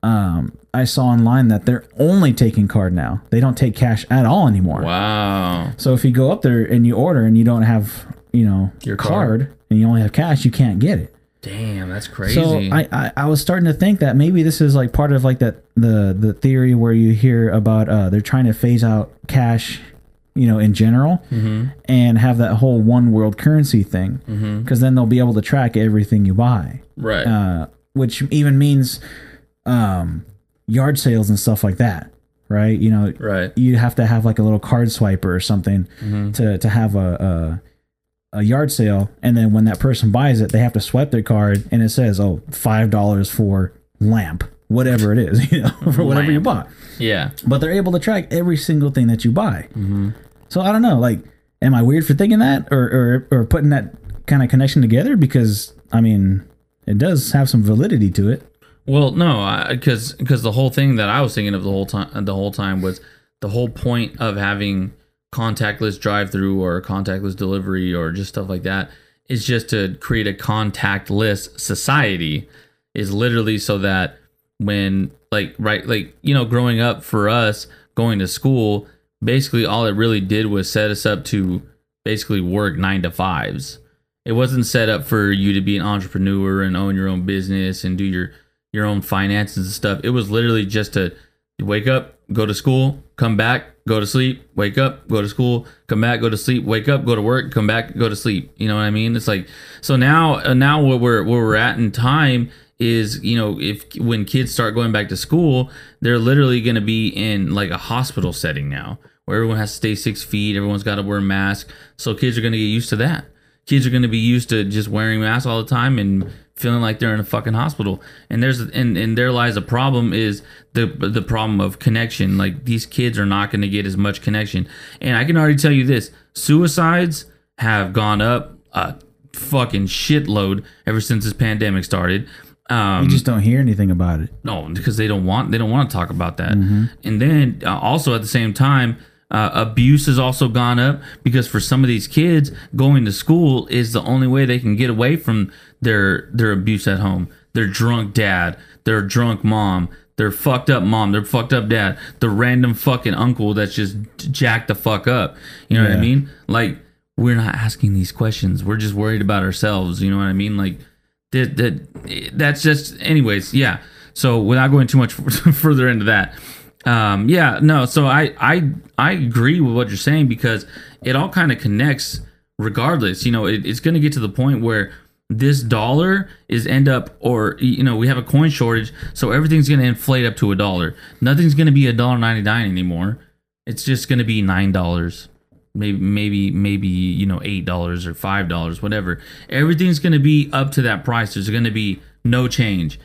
um, i saw online that they're only taking card now they don't take cash at all anymore Wow. so if you go up there and you order and you don't have you know Your card, card. and you only have cash you can't get it Damn, that's crazy. so I, I I was starting to think that maybe this is like part of like that the the theory where you hear about uh they're trying to phase out cash, you know, in general, and have that whole one world currency thing, because then they'll be able to track everything you buy, right. uh, which even means um yard sales and stuff like that, right? You know, right. you have to have like a little card swiper or something to to have a, a a yard sale, and then when that person buys it, they have to swipe their card, and it says, "Oh, five dollars for lamp, whatever it is, you know, for whatever you bought." Yeah. But they're able to track every single thing that you buy. So I don't know, like, am I weird for thinking that, or or or putting that kind of connection together? Because I mean, it does have some validity to it. Well, no, because because the whole thing that I was thinking of the whole time uh, the whole time was the whole point of having contactless drive-through or contactless delivery or just stuff like that is just to create a contactless society. Is literally so that when like right like you know growing up for us going to school basically all it really did was set us up to basically work nine to fives. It wasn't set up for you to be an entrepreneur and own your own business and do your your own finances and stuff. It was literally just to wake up go to school come back go to sleep wake up go to school come back go to sleep wake up go to work come back go to sleep. You know what i mean? It's like so now uh, now where we're where we're at in time is you know if when kids start going back to school they're literally going to be in like a hospital setting now where everyone has to stay six feet everyone's got to wear a mask so kids are going to get used to that. Kids are going to be used to just wearing masks all the time and feeling like they're in a fucking hospital. And there's and, and there lies a problem is the the problem of connection. Like these kids are not going to get as much connection. And i can already tell you this suicides have gone up a fucking shitload ever since this pandemic started. Um You just don't hear anything about it. no, because they don't want they don't want to talk about that. And then uh, also at the same time, uh, abuse has also gone up because for some of these kids, going to school is the only way they can get away from their their abuse at home. Their drunk dad, their drunk mom, their fucked up mom, their fucked up dad, the random fucking uncle that's just jacked the fuck up. You know what I mean? Like we're not asking these questions. We're just worried about ourselves. You know what I mean? Like that that that's just anyways yeah So without going too much further into that, um, yeah, no. So I I I agree with what you're saying because it all kind of connects. Regardless, you know, it, it's going to get to the point where this dollar is end up or you know we have a coin shortage so everything's going to inflate up to a dollar nothing's going to be a dollar 99 anymore it's just going to be nine dollars maybe maybe maybe you know eight dollars or five dollars whatever everything's going to be up to that price there's going to be no change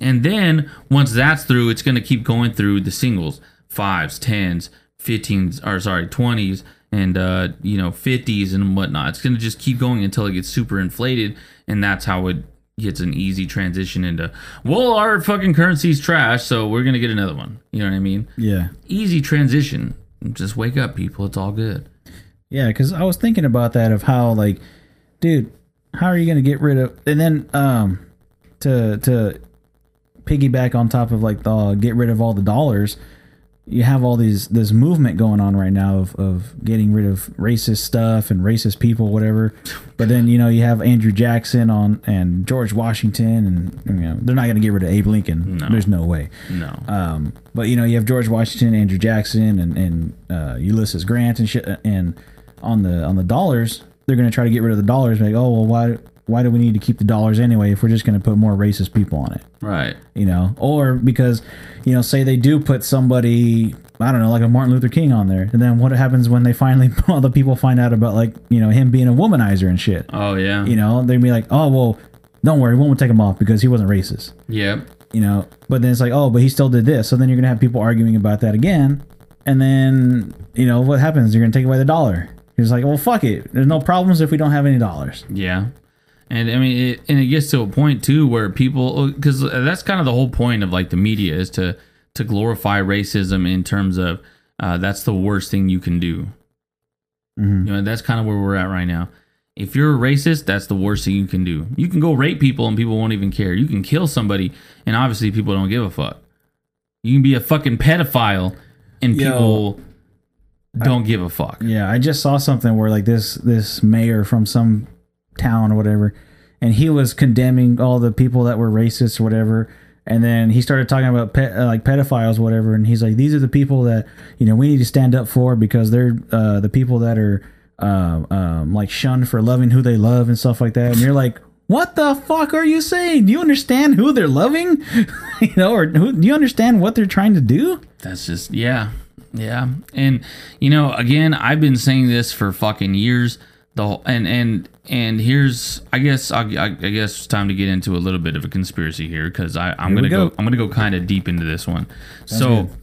and then once that's through it's going to keep going through the singles. Fives tens 15s or sorry 20s and uh you know 50s and whatnot. It's going to just keep going until it gets super inflated and that's how it gets an easy transition into well our fucking currency's trash so we're going to get another one. You know what i mean? Yeah. easy transition. Just wake up people. It's all good. Yeah, because I was thinking about that of how like, dude, how are you gonna get rid of? And then um, to to piggyback on top of like the get rid of all the dollars, you have all these this movement going on right now of of getting rid of racist stuff and racist people, whatever. But then you know you have Andrew Jackson on and George Washington, and you know they're not gonna get rid of Abe Lincoln. No. There's no way. no Um, but you know, you have George Washington, Andrew Jackson, and and uh, Ulysses Grant and shit. And on the on the dollars, they're gonna try to get rid of the dollars. Like, oh well, why why do we need to keep the dollars anyway if we're just gonna put more racist people on it? right. You know, or because you know, say they do put somebody. I don't know, like a Martin Luther King on there, and then what happens when they finally, all the people find out about like you know him being a womanizer and shit? oh yeah. You know, they'd be like, oh well, don't worry, we won't take him off because he wasn't racist. Yep. You know? But then it's like oh but he still did this. So then you're gonna have people arguing about that again and then you know what happens? You're gonna take away the dollar. He's like well fuck it. There's no problems if we don't have any dollars. Yeah. And I mean, it, and it gets to a point too where people, because that's kind of the whole point of like the media is to to glorify racism in terms of uh, that's the worst thing you can do. Mhm. You know, that's kind of where we're at right now. If you're a racist, that's the worst thing you can do. You can go rape people and people won't even care. You can kill somebody and obviously people don't give a fuck. You can be a fucking pedophile and Yo, people don't give a fuck. yeah i just saw something where like this this mayor from some town or whatever. And he was condemning all the people that were racist or whatever. And then he started talking about pet, uh, like pedophiles whatever. And he's like these are the people that you know we need to stand up for because they're uh, the people that are uh, um, like shunned for loving who they love and stuff like that. And you're like what the fuck are you saying? Do you understand who they're loving? You know or who, do you understand what they're trying to do? That's just yeah, yeah. And you know, again, I've been saying this for fucking years. The and and and here's I guess I, I, I guess it's time to get into a little bit of a conspiracy here because I I'm Here gonna go. go. I'm gonna go kind of deep into this one. so good.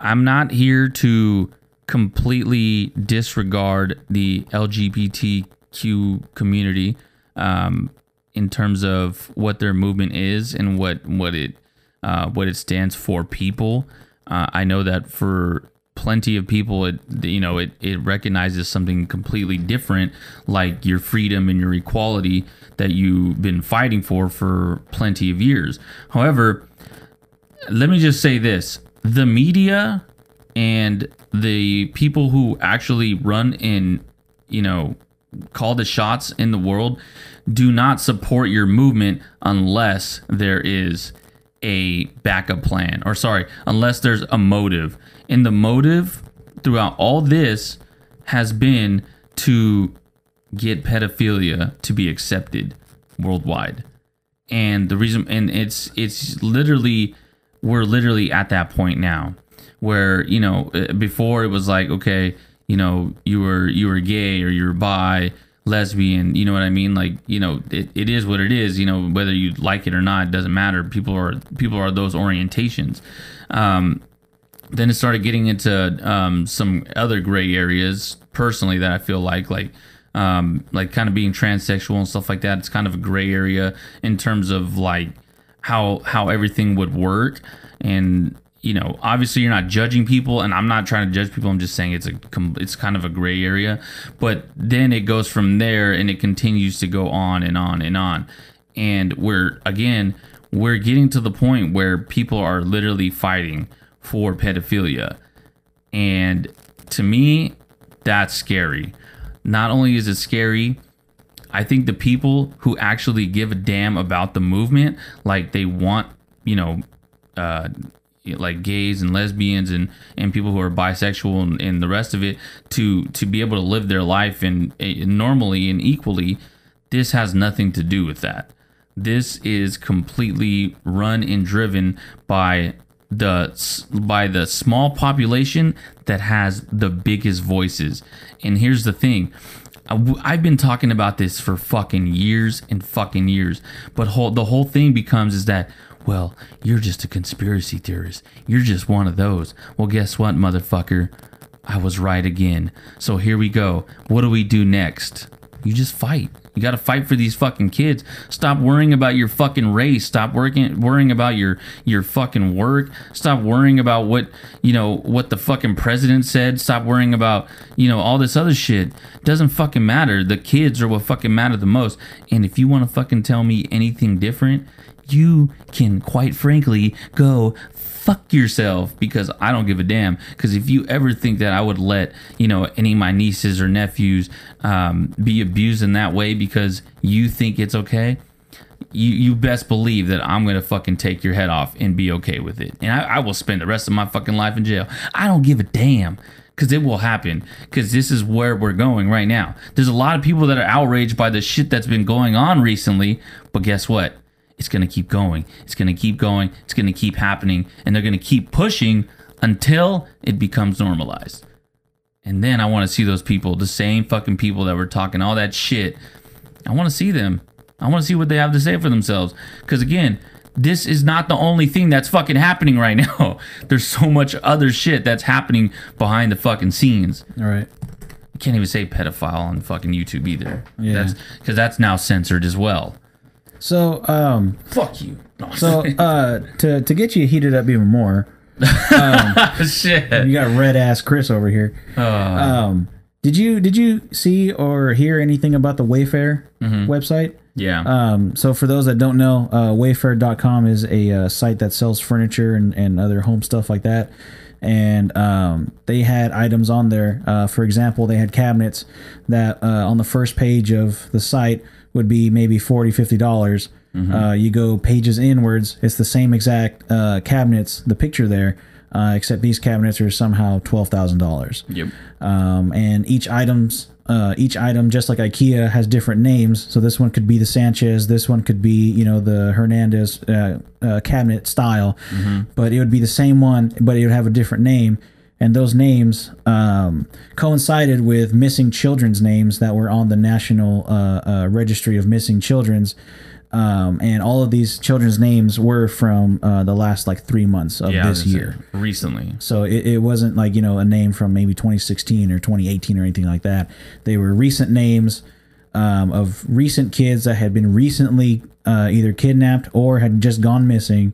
I'm not here to completely disregard the LGBTQ community um, in terms of what their movement is and what what it uh, what it stands for. People, uh, I know that for plenty of people, it you know it it recognizes something completely different, like your freedom and your equality that you've been fighting for for plenty of years. However, let me just say this the media and the people who actually run and you know call the shots in the world do not support your movement unless there is a backup plan or sorry unless there's a motive and the motive throughout all this has been to get pedophilia to be accepted worldwide. And the reason and it's it's literally we're literally at that point now where you know uh, before it was like okay you know you were you were gay or you were bi lesbian you know what i mean? Like you know it, it is what it is you know whether you like it or not it doesn't matter. People are people are those orientations. Um then it started getting into um, some other gray areas personally that I feel like like um, like kind of being transsexual and stuff like that. It's kind of a gray area in terms of like how how everything would work. And you know obviously you're not judging people and I'm not trying to judge people. I'm just saying it's a it's kind of a gray area. But then it goes from there and it continues to go on and on and on. And we're again we're getting to the point where people are literally fighting for pedophilia. And to me that's scary. Not only is it scary I think the people who actually give a damn about the movement, like they want, you know, uh, like gays and lesbians and and people who are bisexual and, and the rest of it to to be able to live their life and, and normally and equally this has nothing to do with that. This is completely run and driven by the by the small population that has the biggest voices and here's the thing I've been talking about this for fucking years and fucking years, but whole, the whole thing becomes is that, well, you're just a conspiracy theorist. You're just one of those. Well, guess what, motherfucker? I was right again. So here we go. What do we do next? You just fight. You got to fight for these fucking kids. Stop worrying about your fucking race. Stop working worrying about your your fucking work. Stop worrying about what, you know, what the fucking president said. Stop worrying about, you know, all this other shit. Doesn't fucking matter. The kids are what fucking matter the most. And if you want to fucking tell me anything different, you can quite frankly go fuck yourself because I don't give a damn. Because if you ever think that I would let you know any of my nieces or nephews um, be abused in that way because you think it's okay, you you best believe that I'm gonna fucking take your head off and be okay with it, and I, I will spend the rest of my fucking life in jail. I don't give a damn. Cause it will happen. Cause this is where we're going right now. There's a lot of people that are outraged by the shit that's been going on recently. But guess what? It's going to keep going. It's going to keep going. It's going to keep happening. And they're going to keep pushing until it becomes normalized. And then I want to see those people, the same fucking people that were talking all that shit. I want to see them. I want to see what they have to say for themselves. Because again, this is not the only thing that's fucking happening right now. There's so much other shit that's happening behind the fucking scenes. All right. You can't even say pedophile on fucking YouTube either. Yeah. That's because that's now censored as well. So, um, Fuck you. So uh, to to get you heated up even more, shit. you got red ass Chris over here. Um, did you did you see or hear anything about the Wayfair website? Yeah. Um, so for those that don't know, uh, Wayfair.com is a uh, site that sells furniture and, and other home stuff like that. And um, they had items on there. Uh, for example, they had cabinets that uh, on the first page of the site would be maybe 40 50 dollars. Uh, you go pages inwards, it's the same exact uh, cabinets, the picture there, uh, except these cabinets are somehow twelve thousand dollars. Yep. um, and each items uh, each item just like ikea has different names. So this one could be the sanchez. This one could be you know the hernandez uh, uh, cabinet style. But it would be the same one but it would have a different name and those names um, coincided with missing children's names that were on the national uh, uh, registry of missing children's um, and all of these children's names were from uh, the last like three months of Yeah. This year recently. so it, it wasn't like, you know, a name from maybe 2016 or 2018 or anything like that. They were recent names um, of recent kids that had been recently uh, either kidnapped or had just gone missing.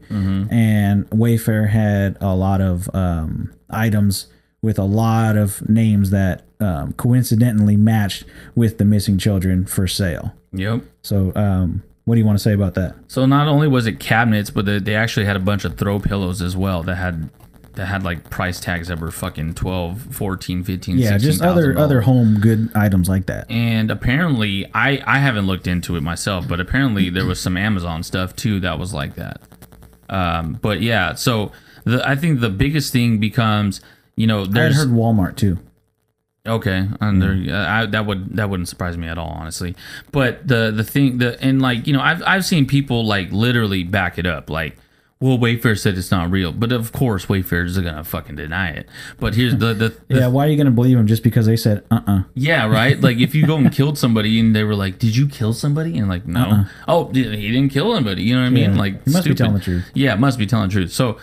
And Wayfair had a lot of um, items with a lot of names that um, coincidentally matched with the missing children for sale. Yep. So, um, what do you want to say about that? So not only was it cabinets, but they, they actually had a bunch of throw pillows as well that had that had like price tags that were fucking 12, 14, 15, Yeah, just other other home good items like that. And apparently, I I haven't looked into it myself, but apparently there was some Amazon stuff too that was like that. Um, but yeah, so the I think the biggest thing becomes, you know, I heard Walmart too. Okay, and there, uh, I, that would that wouldn't surprise me at all, honestly. But the the thing, the and like you know, I've I've seen people like literally back it up, like, well, Wayfair said it's not real, but of course Wayfair is gonna fucking deny it. But here's the the, the Yeah, why are you going to believe them just because they said uh uh yeah, right. Like if you go and killed somebody and they were like, "Did you kill somebody?" and like, no, oh, he didn't kill anybody. You know what I mean? Yeah. Like, He must be stupid. telling the truth. Yeah, must be telling the truth. So,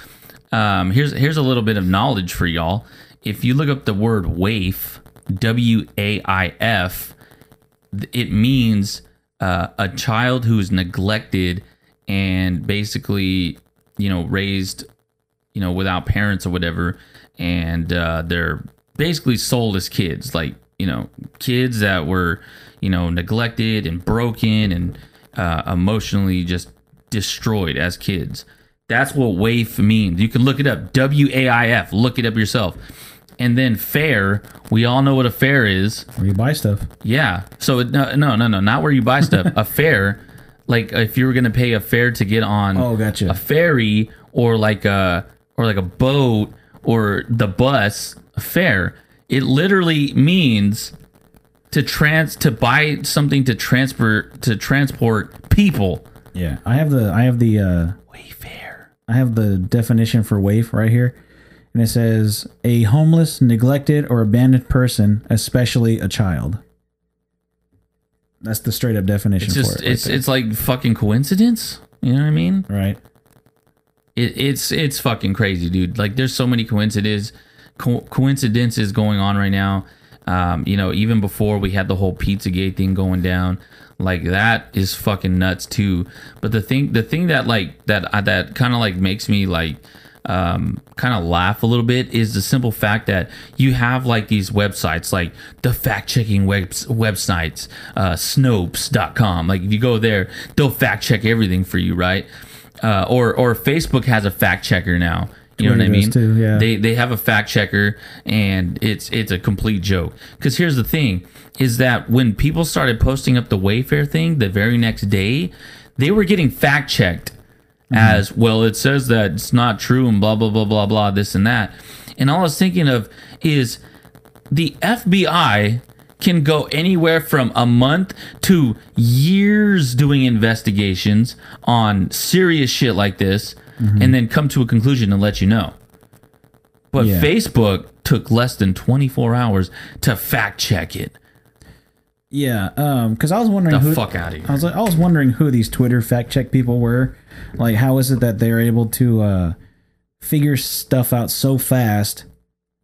um, here's here's a little bit of knowledge for y'all. If you look up the word waif, W A I F, it means uh, a child who is neglected and basically, you know, raised, you know, without parents or whatever, and uh, they're basically soulless kids, like you know, kids that were, you know, neglected and broken and uh, emotionally just destroyed as kids. That's what waif means. You can look it up. W A I F. Look it up yourself. And then fair, we all know what a fair is. where you buy stuff. Yeah. So it, no, no, no, no, not where you buy stuff. a fare, like if you were gonna pay a fare to get on Oh, gotcha. a ferry or like a or like a boat or the bus a fare. It literally means to trans to buy something to transfer to transport people. Yeah, I have the I have the uh. I have the definition for waif right here, and it says a homeless, neglected, or abandoned person, especially a child. That's the straight up definition It's for it. right it's there. it's like fucking coincidence. You know what I mean? right. It, it's it's fucking crazy, dude. Like there's so many coincidences co- coincidences going on right now. Um, you know, even before we had the whole Pizzagate thing going down, like that is fucking nuts too. But the thing the thing that like that uh, that kind of like makes me like um, kind of laugh a little bit is the simple fact that you have like these websites like the fact checking webs websites uh, snopes.com like if you go there they'll fact check everything for you right? Uh, or or facebook has a fact checker now you know what i mean? too, yeah. they they have a fact checker and it's it's a complete joke. Because here's the thing is that when people started posting up the wayfair thing the very next day they were getting fact checked mm-hmm. as well it says that it's not true and blah blah blah blah blah this and that. And all i was thinking of is the fbi can go anywhere from a month to years doing investigations on serious shit like this and then come to a conclusion and let you know but Yeah. facebook took less than 24 hours to fact check it Yeah, um, because I was wondering the who fuck out of here I was like, I was wondering who these Twitter fact check people were. Like, how is it that they're able to uh, figure stuff out so fast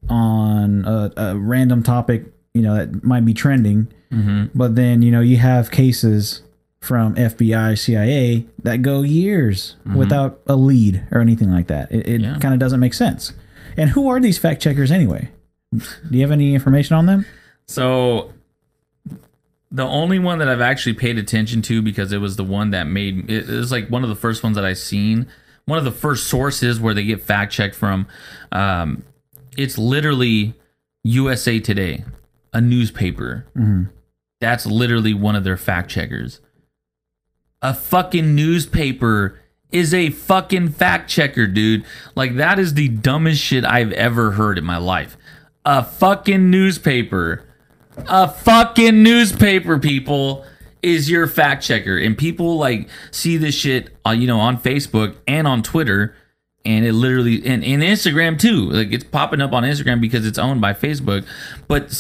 on a, a random topic, you know, that might be trending, Mm-hmm. but then you know you have cases from FBI, CIA that go years without a lead or anything like that. It, it Mm-hmm. Yeah. kind of doesn't make sense. And who are these fact checkers anyway? Do you have any information on them? So the only one that I've actually paid attention to because it was the one that made it was like one of the first ones that I've seen. One of the first sources where they get fact checked from. Um, it's literally USA Today, a newspaper. That's literally one of their fact checkers. A fucking newspaper is a fucking fact checker, dude. Like that is the dumbest shit I've ever heard in my life. A fucking newspaper. A fucking newspaper people is your fact checker. And people like see this shit uh, you know on facebook and on twitter and it literally and, and instagram too. Like it's popping up on instagram because it's owned by facebook. But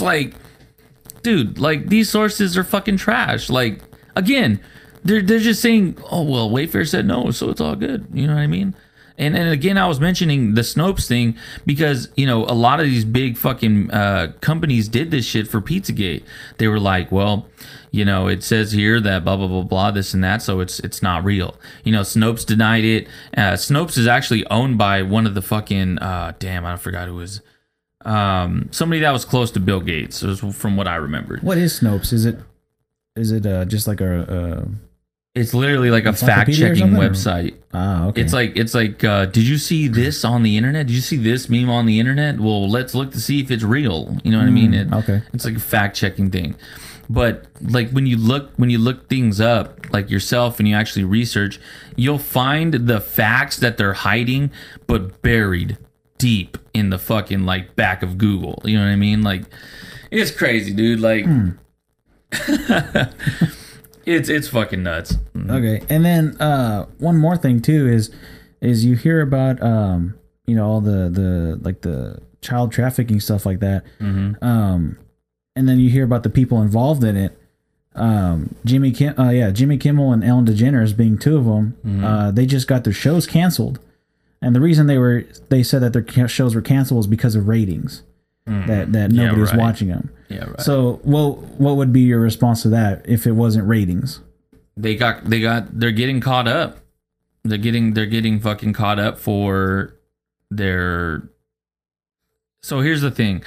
like dude like these sources are fucking trash. Like again they're, they're just saying oh well wayfair said no so it's all good you know what i mean and and again, I was mentioning the Snopes thing because you know a lot of these big fucking uh, companies did this shit for Pizzagate. They were like, well, you know, it says here that blah blah blah blah this and that, so it's it's not real. You know, Snopes denied it. Uh, Snopes is actually owned by one of the fucking uh, damn, I forgot who was. Um, somebody that was close to Bill Gates, from what I remembered. What is Snopes? Is it is it uh, just like a, It's literally like a fact checking website. ah okay? It's like it's like uh, did you see this on the internet? Did you see this meme on the internet? Well, let's look to see if it's real. You know what I mean? It, okay. It's like a fact checking thing. But like when you look when you look things up like yourself and you actually research, you'll find the facts that they're hiding but buried deep in the fucking like back of Google. You know what I mean? Like it's crazy, dude. Like it's it's fucking nuts. Okay, and then uh, one more thing too is is you hear about um, you know all the the like the child trafficking stuff like that, um, and then you hear about the people involved in it. Um, Jimmy Kim, uh, yeah, Jimmy Kimmel and Ellen DeGeneres being two of them. Uh, they just got their shows canceled, and the reason they were they said that their shows were canceled was because of ratings. That that Yeah, nobody was watching them. Yeah, right. So, what what would be your response to that if it wasn't ratings? they got they got they're getting caught up they're getting they're getting fucking caught up for their so here's the thing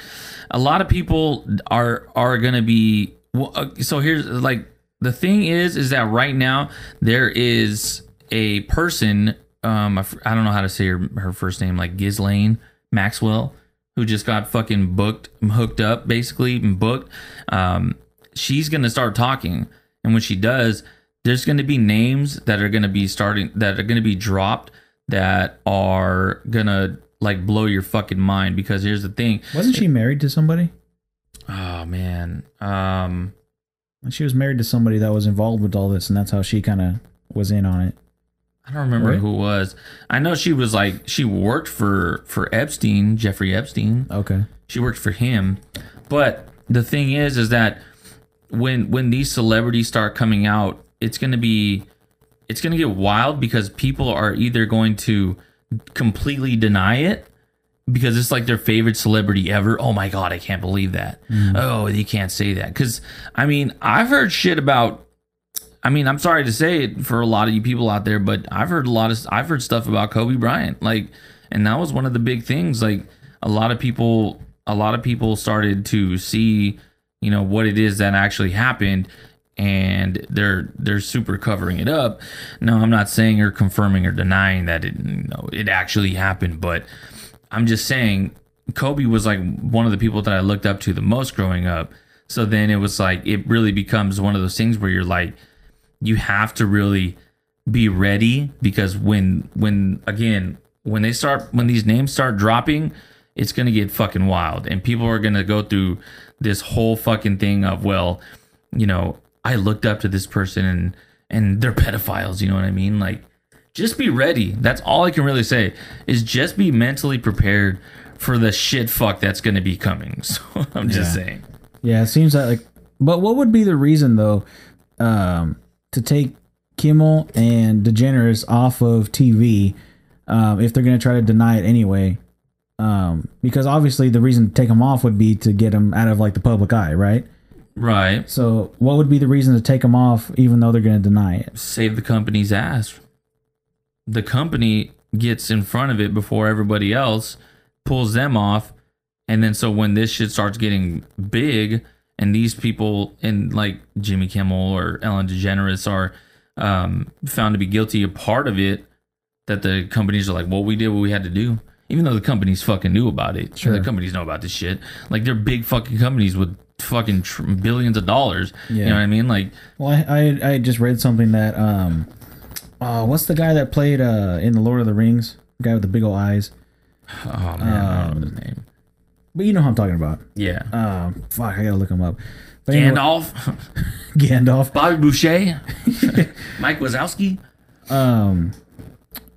a lot of people are are gonna be uh, so here's like the thing is is that right now there is a person um I don't know how to say her, her first name like Ghislaine Maxwell who just got fucking booked hooked up basically and booked um she's gonna start talking and when she does there's going to be names that are going to be starting that are going to be dropped that are gonna like blow your fucking mind because here's the thing. Wasn't she married to somebody? Oh man. Um She was married to somebody that was involved with all this, and that's how she kind of was in on it. I don't remember Right. who it was. I know she was like she worked for for Epstein, Jeffrey Epstein. Okay. She worked for him. But the thing is is that when when these celebrities start coming out, it's going to be it's going to get wild because people are either going to completely deny it because it's like their favorite celebrity ever. Oh my god, I can't believe that. Mm. Oh, you can't say that cuz I mean, I've heard shit about I mean, I'm sorry to say it for a lot of you people out there, but I've heard a lot of I've heard stuff about Kobe Bryant, like, and that was one of the big things. Like, a lot of people, a lot of people started to see, you know, what it is that actually happened, and they're they're super covering it up. No, I'm not saying or confirming or denying that it, you know, it actually happened, but I'm just saying Kobe was like one of the people that I looked up to the most growing up. So then it was like it really becomes one of those things where you're like you have to really be ready because when when again when they start when these names start dropping it's going to get fucking wild and people are going to go through this whole fucking thing of well you know i looked up to this person and and they're pedophiles you know what i mean like just be ready that's all i can really say is just be mentally prepared for the shit fuck that's going to be coming so i'm just Yeah. saying Yeah, it seems that like. But what would be the reason though, um, to take Kimmel and DeGeneres off of TV, um, if they're going to try to deny it anyway? Um, because obviously the reason to take them off would be to get them out of like the public eye, right? right So what would be the reason to take them off, even though they're going to deny it? save the company's ass. The company gets in front of it before everybody else, pulls them off, and then so when this shit starts getting big, and these people in like Jimmy Kimmel or Ellen DeGeneres are um, found to be guilty of part of it, that the companies are like, well, we did what we had to do. Even though the companies fucking knew about it, Sure. the companies know about this shit. Like they're big fucking companies with fucking tr- billions of dollars. Yeah. You know what I mean? Like Well, I, I I just read something that um, uh, what's the guy that played uh in the Lord of the Rings? The guy with the big old eyes. Oh man, I don't know his name. But you know who I'm talking about. Yeah, Um, fuck, I gotta look him up. But Gandalf, Gandalf. Bobby Boucher, Mike Wazowski. Um,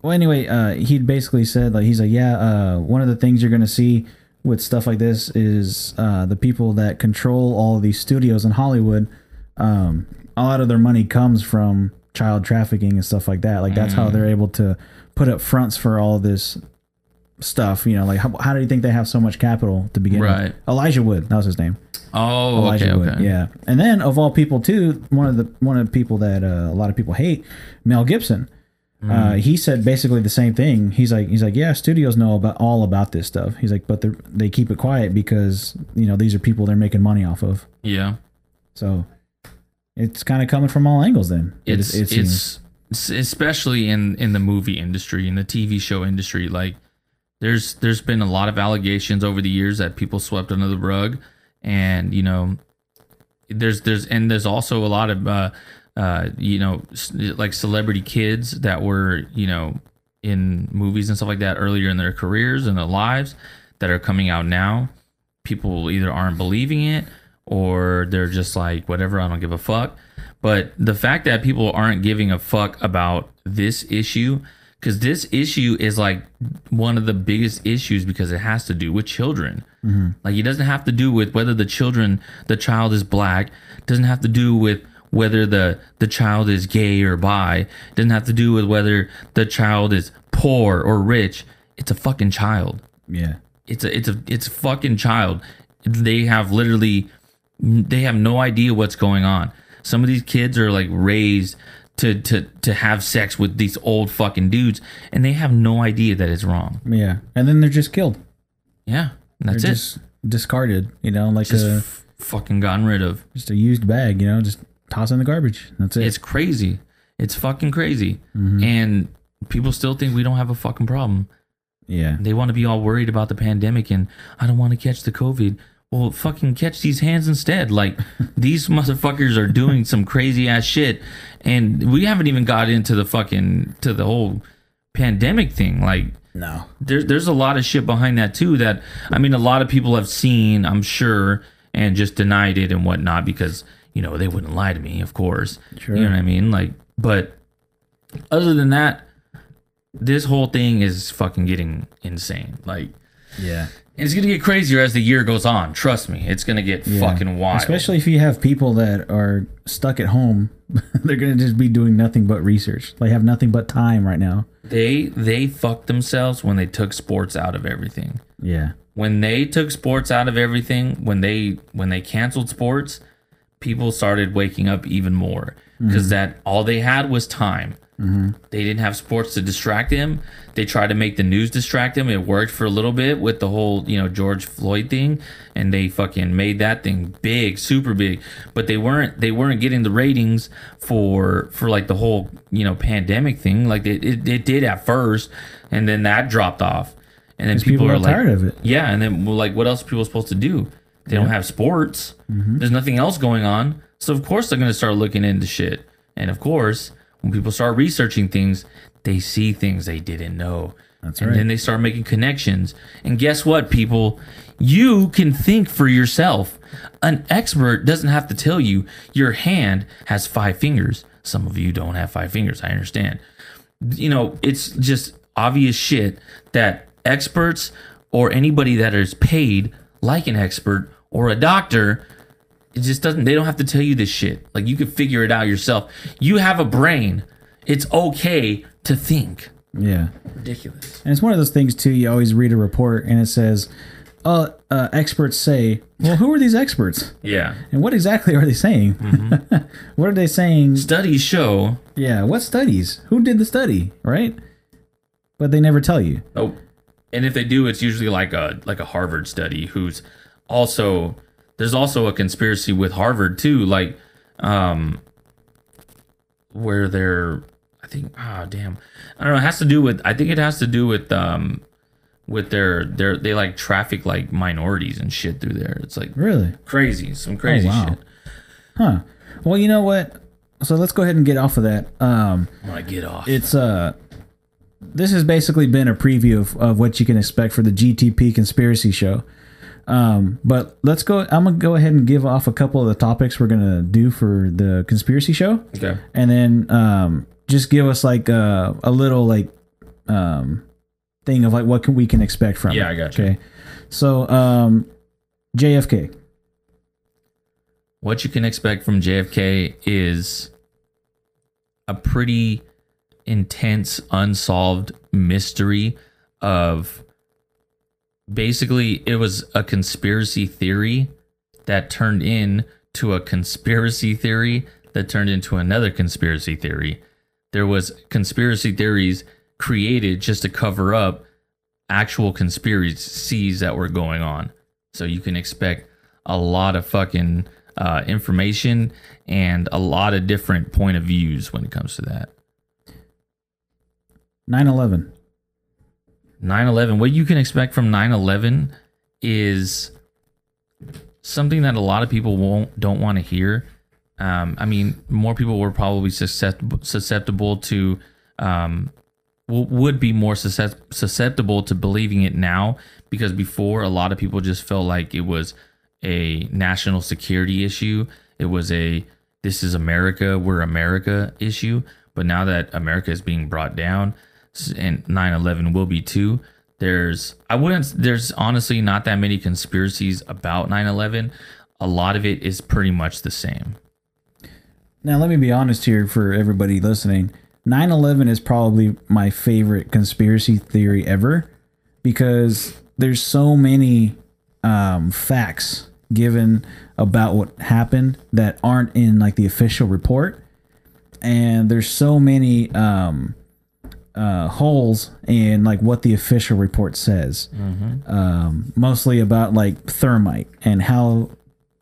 well, anyway, uh, he basically said like he's like, yeah, uh, one of the things you're gonna see with stuff like this is uh, the people that control all of these studios in Hollywood. Um, a lot of their money comes from child trafficking and stuff like that. Like that's how they're able to put up fronts for all this stuff. You know, like how, how do you think they have so much capital to begin Right. with? Elijah Wood, that was his name. Oh, Elijah okay, Wood. okay. Yeah, and then of all people too, one of the one of the people that uh, a lot of people hate, Mel Gibson. Mm. Uh, he said basically the same thing. He's like, he's like, yeah, studios know about all about this stuff. He's like, but they they keep it quiet because you know these are people they're making money off of. Yeah, So it's kind of coming from all angles. Then it's it it's it's especially in in the movie industry in the TV show industry. Like, there's there's been a lot of allegations over the years that people swept under the rug, and you know, there's there's and there's also a lot of uh, uh, you know, like celebrity kids that were you know in movies and stuff like that earlier in their careers and their lives that are coming out now. People either aren't believing it or they're just like whatever, I don't give a fuck. But the fact that people aren't giving a fuck about this issue because this issue is like one of the biggest issues because it has to do with children. Mm-hmm. Like it doesn't have to do with whether the children, the child is black. Doesn't have to do with whether the the child is gay or bi. Doesn't have to do with whether the child is poor or rich. It's a fucking child. yeah, It's a it's a it's a fucking child. They have literally they have no idea what's going on. Some of these kids are like raised to to to have sex with these old fucking dudes and they have no idea that it's wrong. yeah, and then they're just killed. Yeah. That's they're it. just discarded. You know, like just a f- fucking gotten rid of. just a used bag. You know, just toss in the garbage. That's it. It's crazy. It's fucking crazy. Mm-hmm. And people still think we don't have a fucking problem. yeah, They want to be all worried about the pandemic and I don't want to catch the COVID. Well, fucking catch these hands instead. Like these motherfuckers are doing some crazy ass shit, and we haven't even got into the fucking to the whole pandemic thing. Like No. there's there's a lot of shit behind that too. That I mean, a lot of people have seen, I'm sure, and just denied it and whatnot because you know they wouldn't lie to me, of course. Sure. You know what I mean? Like, but other than that, this whole thing is fucking getting insane. Like, Yeah. And it's gonna get crazier as the year goes on. Trust me, it's gonna get Yeah. fucking wild. Especially if you have people that are stuck at home, they're gonna just be doing nothing but research. They have nothing but time right now. they they fucked themselves when they took sports out of everything. Yeah. when they took sports out of everything when they when they canceled sports people started waking up even more because mm-hmm. that all they had was time they didn't have sports to distract them they tried to make the news distract them it worked for a little bit with the whole you know george floyd thing and they fucking made that thing big super big but they weren't they weren't getting the ratings for for like the whole you know pandemic thing like it, it, it did at first and then that dropped off and then people, people are like tired of it. yeah, and then well, like, what else are people supposed to do? They don't have sports. Mm-hmm. There's nothing else going on, so of course they're gonna start looking into shit. And of course, when people start researching things, they see things they didn't know. That's and right. then they start making connections. And guess what, people? You can think for yourself. An expert doesn't have to tell you your hand has five fingers. Some of you don't have five fingers. I understand you know, it's just obvious shit that experts or anybody that is paid like an expert or a doctor, it just doesn't, they don't have to tell you this shit. Like you can figure it out yourself. You have a brain. It's okay to think. Yeah. Ridiculous. And it's one of those things too. You always read a report and it says, "Uh, uh experts say." Well, who are these experts? Yeah. And what exactly are they saying? what are they saying? Studies show, Yeah. What studies? Who did the study? Right. But they never tell you. oh, and if they do, it's usually like a like a Harvard study who's also there's also a conspiracy with Harvard too, like um where they're I think ah damn. I don't know, it has to do with I think it has to do with um with their their they like traffic like minorities and shit through there. It's like Really? crazy, some crazy Oh, wow. shit. Huh. Well, you know what? So let's go ahead and get off of that. Um, I get off. it's uh, this has basically been a preview of, of what you can expect for the GTP conspiracy show. Um, but let's go. I'm gonna go ahead and give off a couple of the topics we're gonna do for the conspiracy show. okay. and then um, just give us like uh, a little like um, thing of like what can we can expect from Yeah, it. I got you. Okay, so um, JFK. what you can expect from JFK is a pretty intense unsolved mystery of basically it was a conspiracy theory that turned into a conspiracy theory that turned into another conspiracy theory. There was conspiracy theories created just to cover up actual conspiracies that were going on. So you can expect a lot of fucking uh, information and a lot of different point of views when it comes to that. 9/11. 9-11 what you can expect from 9-11 is something that a lot of people won't don't want to hear. Um, i mean more people were probably susceptible, susceptible to um, would be more susceptible to believing it now because before a lot of people just felt like it was a national security issue. It was a this is america we're america issue. But now that america is being brought down and 9-11 will be too. There's i wouldn't there's honestly not that many conspiracies about 9-11 a lot of it is pretty much the same. Now let me be honest here for everybody listening. 9/11 is probably my favorite conspiracy theory ever because there's so many um, facts given about what happened that aren't in like the official report, and there's so many um, uh, holes in like what the official report says. Um, mostly about like thermite and how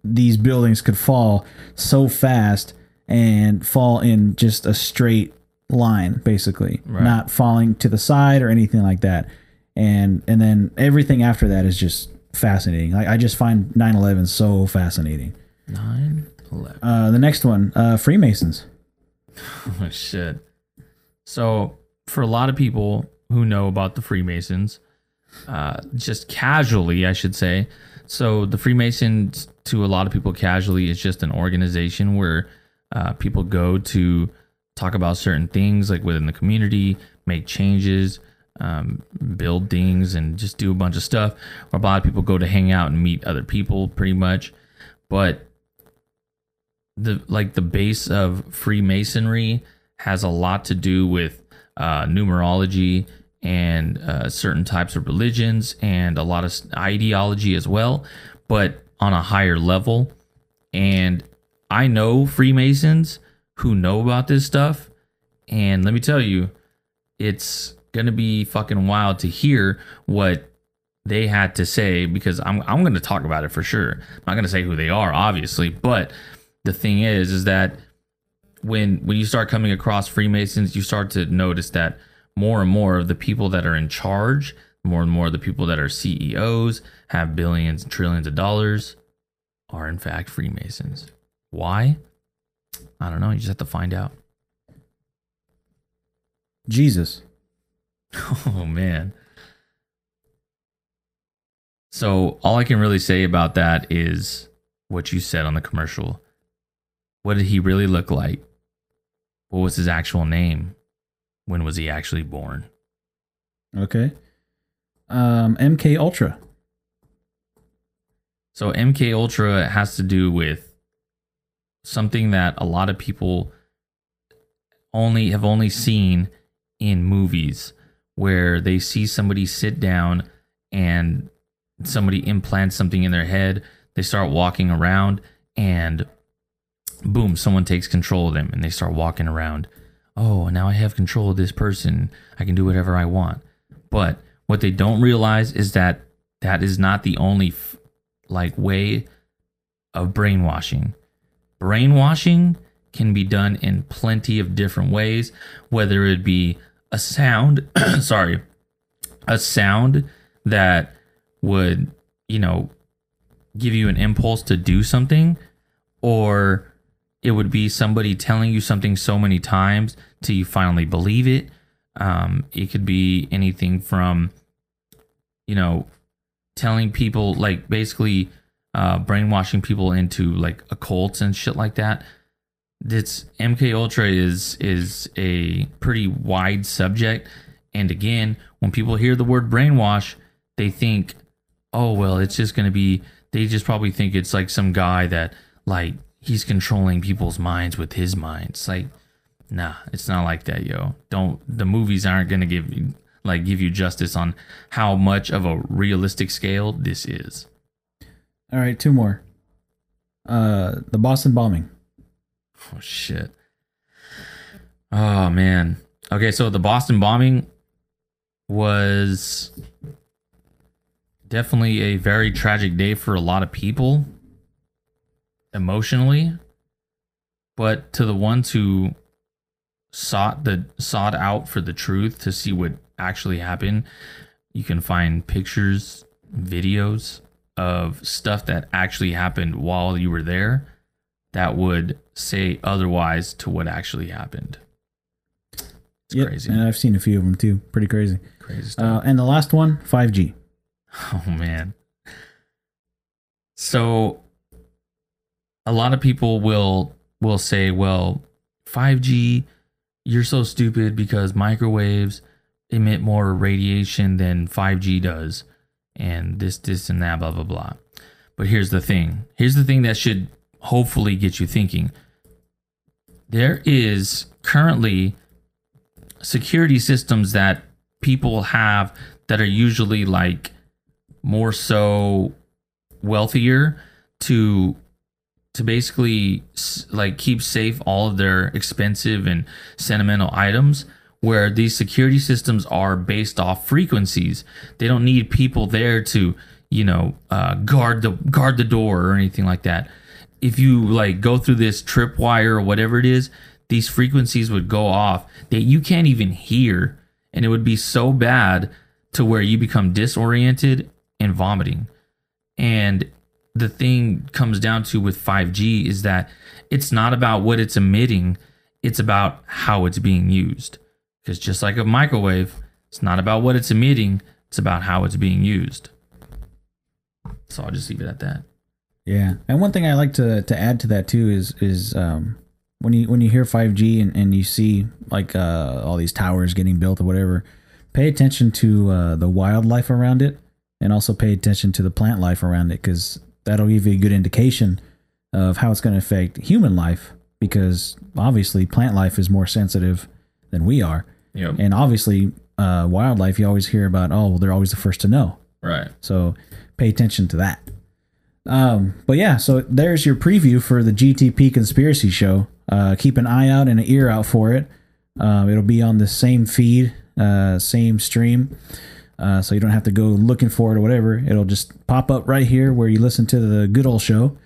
these buildings could fall so fast and fall in just a straight line basically. Not falling to the side or anything like that. And and then everything after that is just fascinating. Like i just find 9-11 so fascinating. 9-11 uh the next one uh freemasons. Oh shit. So for a lot of people who know about the Freemasons, uh, just casually, I should say. So the Freemasons, to a lot of people, casually is just an organization where uh, people go to talk about certain things, like within the community, make changes, um, build things, and just do a bunch of stuff. Or a lot of people go to hang out and meet other people, pretty much. But the like the base of Freemasonry has a lot to do with uh, numerology and uh, certain types of religions and a lot of ideology as well, but on a higher level. And I know Freemasons who know about this stuff, and let me tell you, it's gonna be fucking wild to hear what they had to say because I'm I'm going to talk about it for sure. I'm not going to say who they are, obviously, but the thing is, is that when when you start coming across Freemasons, you start to notice that more and more of the people that are in charge, more and more of the people that are CEOs, have billions and trillions of dollars, are in fact Freemasons. Why? I don't know. You just have to find out. Jesus. Oh man. So all I can really say about that is what you said on the commercial. What did he really look like? What was his actual name? When was he actually born? Okay. Um, MK Ultra. So MK Ultra has to do with something that a lot of people only have only seen in movies where they see somebody sit down and somebody implants something in their head, they start walking around and boom, someone takes control of them and they start walking around. Oh, now I have control of this person. I can do whatever I want. But what they don't realize is that that is not the only f- like way of brainwashing. Brainwashing can be done in plenty of different ways, whether it be a sound, sorry, a sound that would, you know, give you an impulse to do something, or it would be somebody telling you something so many times till you finally believe it. Um, it could be anything from, you know, telling people like basically uh, brainwashing people into like occults and shit like that. This MK Ultra is is a pretty wide subject, and again, when people hear the word brainwash, they think, oh well, it's just gonna be. They just probably think it's like some guy that like he's controlling people's minds with his mind. It's like, nah, it's not like that, yo. Don't the movies aren't gonna give you like give you justice on how much of a realistic scale this is. All right, two more. Uh, the Boston bombing. Oh shit. Oh man. Okay, so the Boston bombing was definitely a very tragic day for a lot of people emotionally. But to the ones who sought the sought out for the truth to see what actually happened, you can find pictures, videos of stuff that actually happened while you were there that would say otherwise to what actually happened. It's Yep, crazy. And I've seen a few of them too. Pretty crazy. Crazy stuff. Uh, and the last one, 5G. Oh man. So a lot of people will will say, well, 5G, you're so stupid because microwaves emit more radiation than 5G does. And this, this, and that, blah, blah, blah. But here's the thing. Here's the thing that should hopefully get you thinking. There is currently security systems that people have that are usually like more so wealthier to to basically like keep safe all of their expensive and sentimental items where these security systems are based off frequencies. They don't need people there to you know uh, guard the guard the door or anything like that. If you like go through this tripwire or whatever it is these frequencies would go off that you can't even hear and it would be so bad to where you become disoriented and vomiting. And the thing comes down to with 5G is that it's not about what it's emitting, it's about how it's being used. Because just like a microwave, it's not about what it's emitting, it's about how it's being used. So I'll just leave it at that. Yeah, and one thing I like to to add to that too is is um, when you when you hear five G and, and you see like uh, all these towers getting built or whatever, pay attention to uh, the wildlife around it, and also pay attention to the plant life around it because that'll give you a good indication of how it's going to affect human life. Because obviously, plant life is more sensitive than we are, Yep. and obviously, uh, wildlife you always hear about. Oh, well, they're always the first to know. Right. So pay attention to that. Um, but yeah, so there's your preview for the GTP conspiracy show. Uh, keep an eye out and an ear out for it. Uh, it'll be on the same feed, uh, same stream. Uh, so you don't have to go looking for it or whatever. It'll just pop up right here where you listen to the good old show.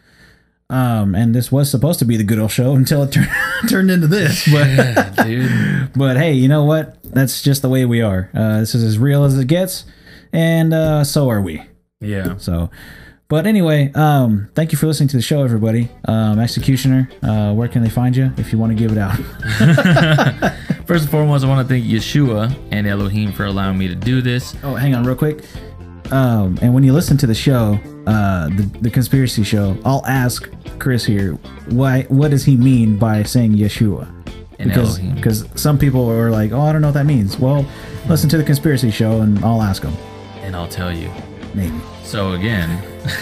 Um, and this was supposed to be the good old show until it turned turned into this. But Yeah, dude. but hey, you know what? That's just the way we are. Uh, this is as real as it gets, and uh, so are we. Yeah. So, but anyway, um, thank you for listening to the show, everybody. Um, Executioner, uh, where can they find you if you want to give it out? First and foremost, I want to thank Yeshua and Elohim for allowing me to do this. oh, hang on, real quick. Um, and when you listen to the show, uh, the the conspiracy show, I'll ask Chris here, why? What does he mean by saying Yeshua? And Because Elohim. because some people are like, oh, I don't know what that means. Well, listen to the conspiracy show, and I'll ask him. And I'll tell you. Maybe. So again,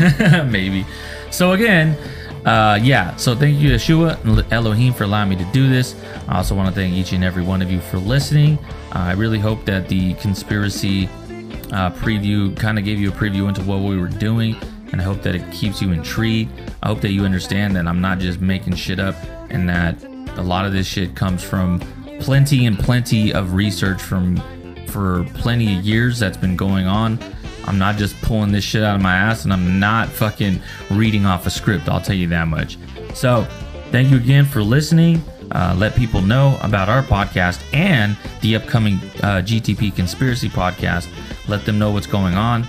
maybe. So again, uh, yeah. So thank you, Yeshua and Elohim, for allowing me to do this. I also want to thank each and every one of you for listening. Uh, I really hope that the conspiracy uh, preview kind of gave you a preview into what we were doing, and I hope that it keeps you intrigued. I hope that you understand that I'm not just making shit up, and that a lot of this shit comes from plenty and plenty of research from for plenty of years that's been going on. I'm not just pulling this shit out of my ass and I'm not fucking reading off a script. I'll tell you that much. So, thank you again for listening. Uh, let people know about our podcast and the upcoming uh, GTP Conspiracy podcast. Let them know what's going on.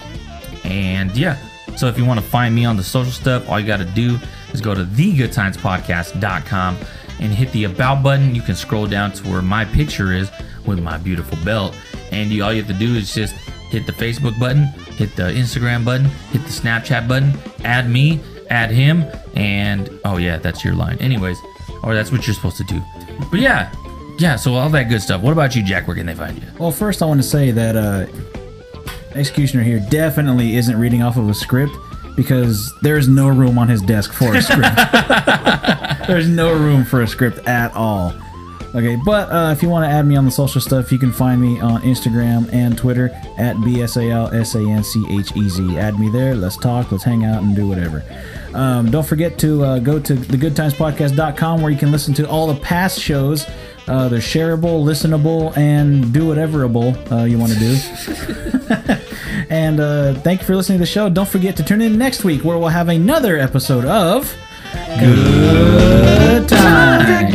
And yeah, so if you want to find me on the social stuff, all you got to do is go to thegoodtimespodcast.com and hit the about button. You can scroll down to where my picture is with my beautiful belt. And you, all you have to do is just hit the Facebook button, hit the Instagram button, hit the Snapchat button, add me, add him, and oh yeah, that's your line. Anyways, or that's what you're supposed to do. But yeah, yeah, so all that good stuff. What about you, Jack? Where can they find you? Well, first I want to say that uh, Executioner here definitely isn't reading off of a script because there's no room on his desk for a script. there's no room for a script at all. Okay, but uh, if you want to add me on the social stuff, you can find me on Instagram and Twitter at BSALSANCHEZ. Add me there. Let's talk, let's hang out, and do whatever. Um, don't forget to uh, go to thegoodtimespodcast.com where you can listen to all the past shows. Uh, they're shareable, listenable, and do whateverable uh, you want to do. and uh, thank you for listening to the show. Don't forget to tune in next week where we'll have another episode of Good Times.